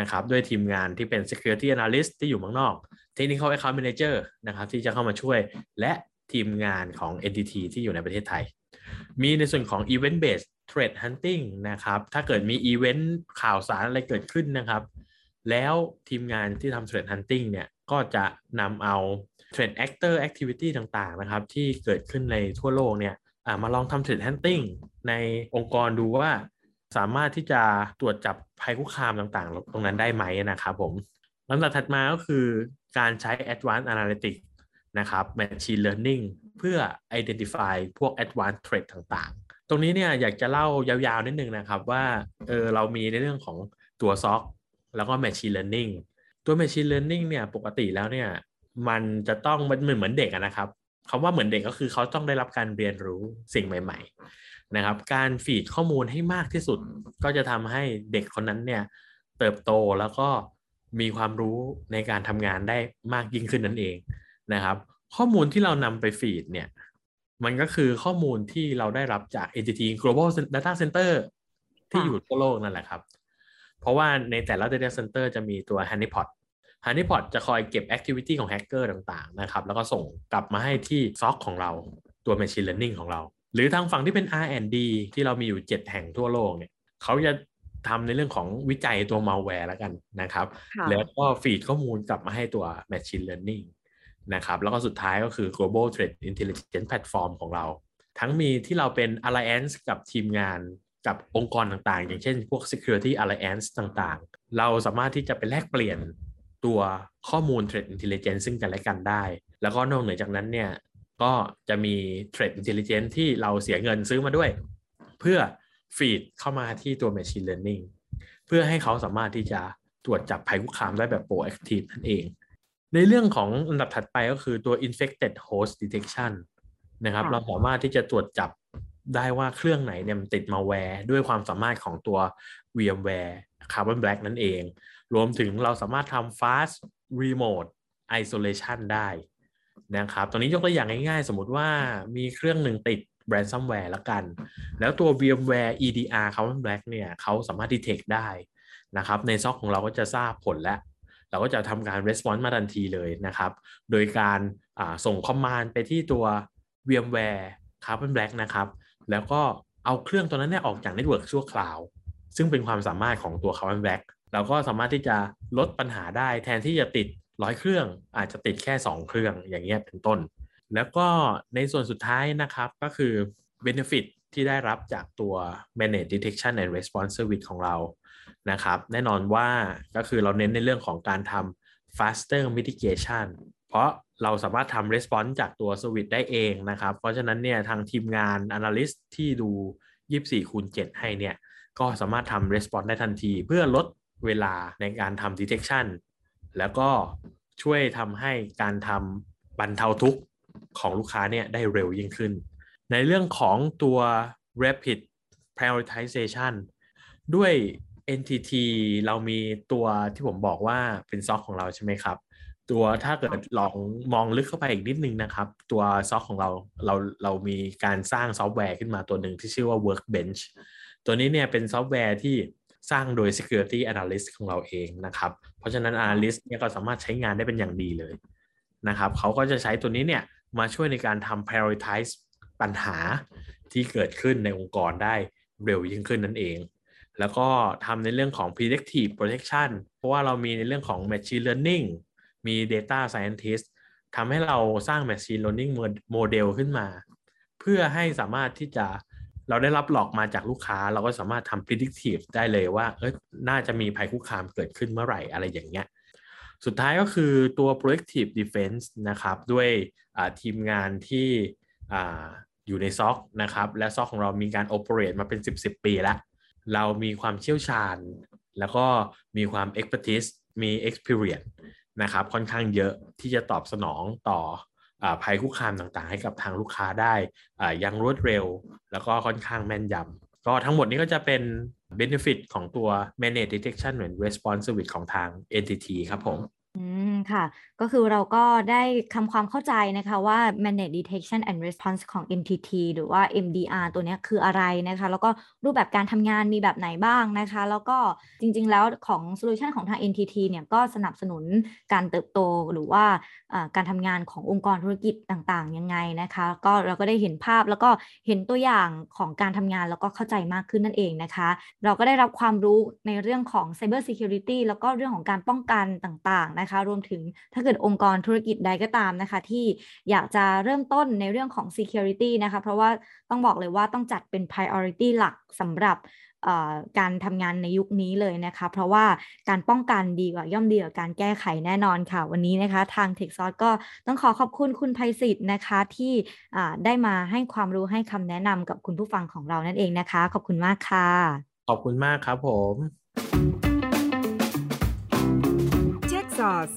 นะครับ ด้วยทีมงานที่เป็น security analyst ที่อยู่เมืองนอก technical account manager นะครับ ที่จะเข้ามาช่วย และ ทีมงานของ entity ที่อยู่ในประเทศไทย มีในส่วนของ event based threat hunting นะครับ ถ้าเกิดมีอีเวนต์ข่าวสารอะไรเกิดขึ้นนะครับ แล้วทีมงานที่ทำ threat hunting เนี่ยก็จะนำเอา threat actor activity ต่างๆนะครับ ที่เกิดขึ้นในทั่วโลกเนี่ยมาลองทำ threat hunting ในองค์กรดูว่าสามารถที่จะตรวจจับภัยคุกคามต่างๆ ตรงนั้นได้ไหมนะครับผมลำดับถัดมาก็คือการใช้ advanced analytics นะครับ machine learning เพื่อ identify พวก advanced threat ต่างๆ ตรงนี้เนี่ยอยากจะเล่ายาวๆ นิดนึงนะครับว่าเออเรามีในเรื่องของตัว SOC แล้วก็ machine learning ตัว machine learning เนี่ยปกติแล้วเนี่ยมันจะต้องมันเหมือนเหมือนเด็กนะครับคำว่าเหมือนเด็กก็คือเขาต้องได้รับการเรียนรู้สิ่งใหม่ ๆ นะครับ การฟีดข้อมูลให้มากที่สุด ก็จะทำให้เด็กคนนั้นเนี่ยเติบโตแล้วก็มีความรู้ในการทำงานได้มากยิ่งขึ้นนั่นเอง นะครับ ข้อมูลที่เรานำไปฟีดเนี่ย มันก็คือข้อมูลที่เราได้รับจาก entity global data center ที่อยู่ทั่วโลกนั่นแหละครับ เพราะว่าในแต่ละ data center จะมีตัว honeypot honeypot จะคอยเก็บ activity ของแฮกเกอร์ต่างๆนะครับ แล้วก็ส่งกลับมาให้ที่ซ็อกของเราตัว machine learning ของเรา หรือทางฝั่งที่เป็น R&D ที่เรามีอยู่ 7 แห่งทั่วโลกเนี่ยเขาจะทำในเรื่องของวิจัยตัว malware แล้วกันนะครับ แล้วก็ฟีดข้อมูลกลับมาให้ตัว machine learning นะครับแล้วก็สุดท้ายก็คือ global threat intelligence platform ของเรา ทั้งมีที่เราเป็น alliance กับทีมงานกับองค์กรต่างๆ อย่างเช่นพวก security alliance ต่างๆ เราสามารถที่จะไปแลกเปลี่ยนตัวข้อมูล Threat Intelligence ซึ่งกันและกันได้ แล้วก็นอกเหนือจากนั้นเนี่ยก็จะมี Threat Intelligence ที่เราเสียเงินซื้อมาด้วย เพื่อฟีดเข้ามาที่ตัว Machine Learning เพื่อให้เขาสามารถที่จะตรวจจับภัยคุกคามได้แบบ proactive นั่นเอง ในเรื่องของอันดับถัดไปก็คือตัว infected host detection นะครับ เราสามารถที่จะตรวจจับได้ว่าเครื่องไหนเนี่ยมันติดมาแวร์ด้วยความสามารถของตัว VMware Carbon Black นั่นเอง รวมถึงเราสามารถทำ fast remote isolation ได้นะครับตรงนี้ยกตัวอย่างง่ายๆ สมมติว่ามีเครื่องหนึ่งติด ransomware แล้วกัน แล้วตัว VMware EDR Carbon Black เนี่ยเขาสามารถ detect ได้นะครับ ในซอกของเราก็จะทราบผลแล้ว เราก็จะทำการ response มาทันทีเลยนะครับ โดยการส่งคอมมานด์ไปที่ตัว VMware Carbon Black นะครับ แล้วก็เอาเครื่องตัวนั้นเนี่ยออกจาก network ชั่วคราว ซึ่งเป็นความสามารถของตัว Carbon Black เราก็สามารถที่จะลดปัญหาได้แทนที่จะติดร้อยเครื่อง อาจจะติดแค่ 2 เครื่องอย่างเงี้ยเป็นต้น แล้วก็ในส่วนสุดท้ายนะครับก็คือ benefit ที่ได้รับจากตัว managed detection and response service ของเรา นะครับแน่นอนว่าก็คือเราเน้นในเรื่องของการทำ faster mitigation เพราะเราสามารถทำ response จากตัว service ได้เองนะครับ เพราะฉะนั้นเนี่ยทางทีมงาน analyst ที่ดู 24คูณ7ให้เนี่ย ก็สามารถทำ response ได้ทันที เพื่อลดเวลาในการทำ detection แล้วก็ช่วยทำให้การทำบรรเทาทุกข์ของลูกค้าเนี่ยได้เร็วยิ่งขึ้น ในเรื่องของตัว rapid prioritization ด้วย NTT เรามีตัวที่ผมบอกว่าเป็น SOC ของเราใช่ไหมครับ ตัวถ้าเกิดลองมองลึกเข้าไปอีกนิดนึงนะครับ ตัว SOC ของเราเราเรามีการสร้างซอฟต์แวร์ขึ้นมาตัวหนึ่งที่ชื่อว่า Workbench ตัวนี้เนี่ยเป็นซอฟต์แวร์ที่สร้างโดย security analyst ของเราเองนะครับ เพราะฉะนั้น analyst เนี่ยก็สามารถใช้งานได้เป็นอย่างดีเลยนะครับเขาก็จะใช้ตัวนี้เนี่ยมาช่วยในการทำ prioritize ปัญหาที่เกิดขึ้นในองค์กรได้เร็วยิ่งขึ้นนั่นเอง แล้วก็ทำในเรื่องของ predictive protection เพราะว่าเรามีในเรื่องของ machine learning มี data scientist ทำให้เราสร้าง machine learning model ขึ้นมา เพื่อให้สามารถที่จะเราได้รับหลอกมาจากลูกค้า เราก็สามารถทำ predictive ได้เลยว่า เอยน่าจะมีภัยคุกคามเกิดขึ้นเมื่อไหร่อะไรอย่างเงี้ย สุดท้ายก็คือตัว proactive defense นะครับ ด้วยทีมงานที่ออยู่ในซ็อกนะครับ และซ็อกของเรามีการ operate มาเป็น 10 10 ปีแล้ว เรามีความเชี่ยวชาญ แล้วก็มีความ expertise มี experience นะครับค่อนข้างเยอะที่จะตอบสนองต่อภัยคุกคามต่างๆ ให้กับทางลูกค้าได้อย่างรวดเร็ว แล้วก็ค่อนข้างแม่นยำก็ทั้งหมดนี้ก็จะเป็น benefit ของตัว manage detection and response service ของทาง entity ครับผมอืมค่ะ ก็คือเราก็ได้ทำความเข้าใจนะคะว่า managed detection and response ของ NTT หรือว่า MDR ตัวนี้คืออะไรนะคะ แล้วก็รูปแบบการทำงานมีแบบไหนบ้างนะคะ แล้วก็จริงๆแล้วของ solution ของทาง NTT เนี่ยก็สนับสนุนการเติบโตหรือว่าอ่าการทำงานขององค์กรธุรกิจต่างๆ ยังไงนะคะ ก็เราก็ได้เห็นภาพแล้วก็เห็นตัวอย่างของการทำงานแล้วก็เข้าใจมากขึ้นนั่นเองนะคะ เราก็ได้รับความรู้ในเรื่องของ cyber security แล้วก็เรื่องของการป้องกันต่างๆนะคะ รวมถึง ถ้าเกิดองค์กรธุรกิจใดก็ตามนะคะ ที่อยากจะเริ่มต้นในเรื่องของ security นะคะ เพราะว่าต้องบอกเลยว่าต้องจัดเป็น priority หลักสำหรับเอ่อการทำงานในยุคนี้เลยนะคะ เพราะว่าการป้องกันดีกว่าย่อมดีกว่าการแก้ไขแน่นอนค่ะ วันนี้นะคะทาง t e c h s o u r c e ก็ต้องขอขอบคุณคุณไพศิษฐ์นะคะที่อ่าได้มาให้ความรู้ให้คำแนะนำกับคุณผู้ฟังของเรานั่นเองนะคะ ขอบคุณมากค่ะ ขอบคุณมากครับผม Tech Sauce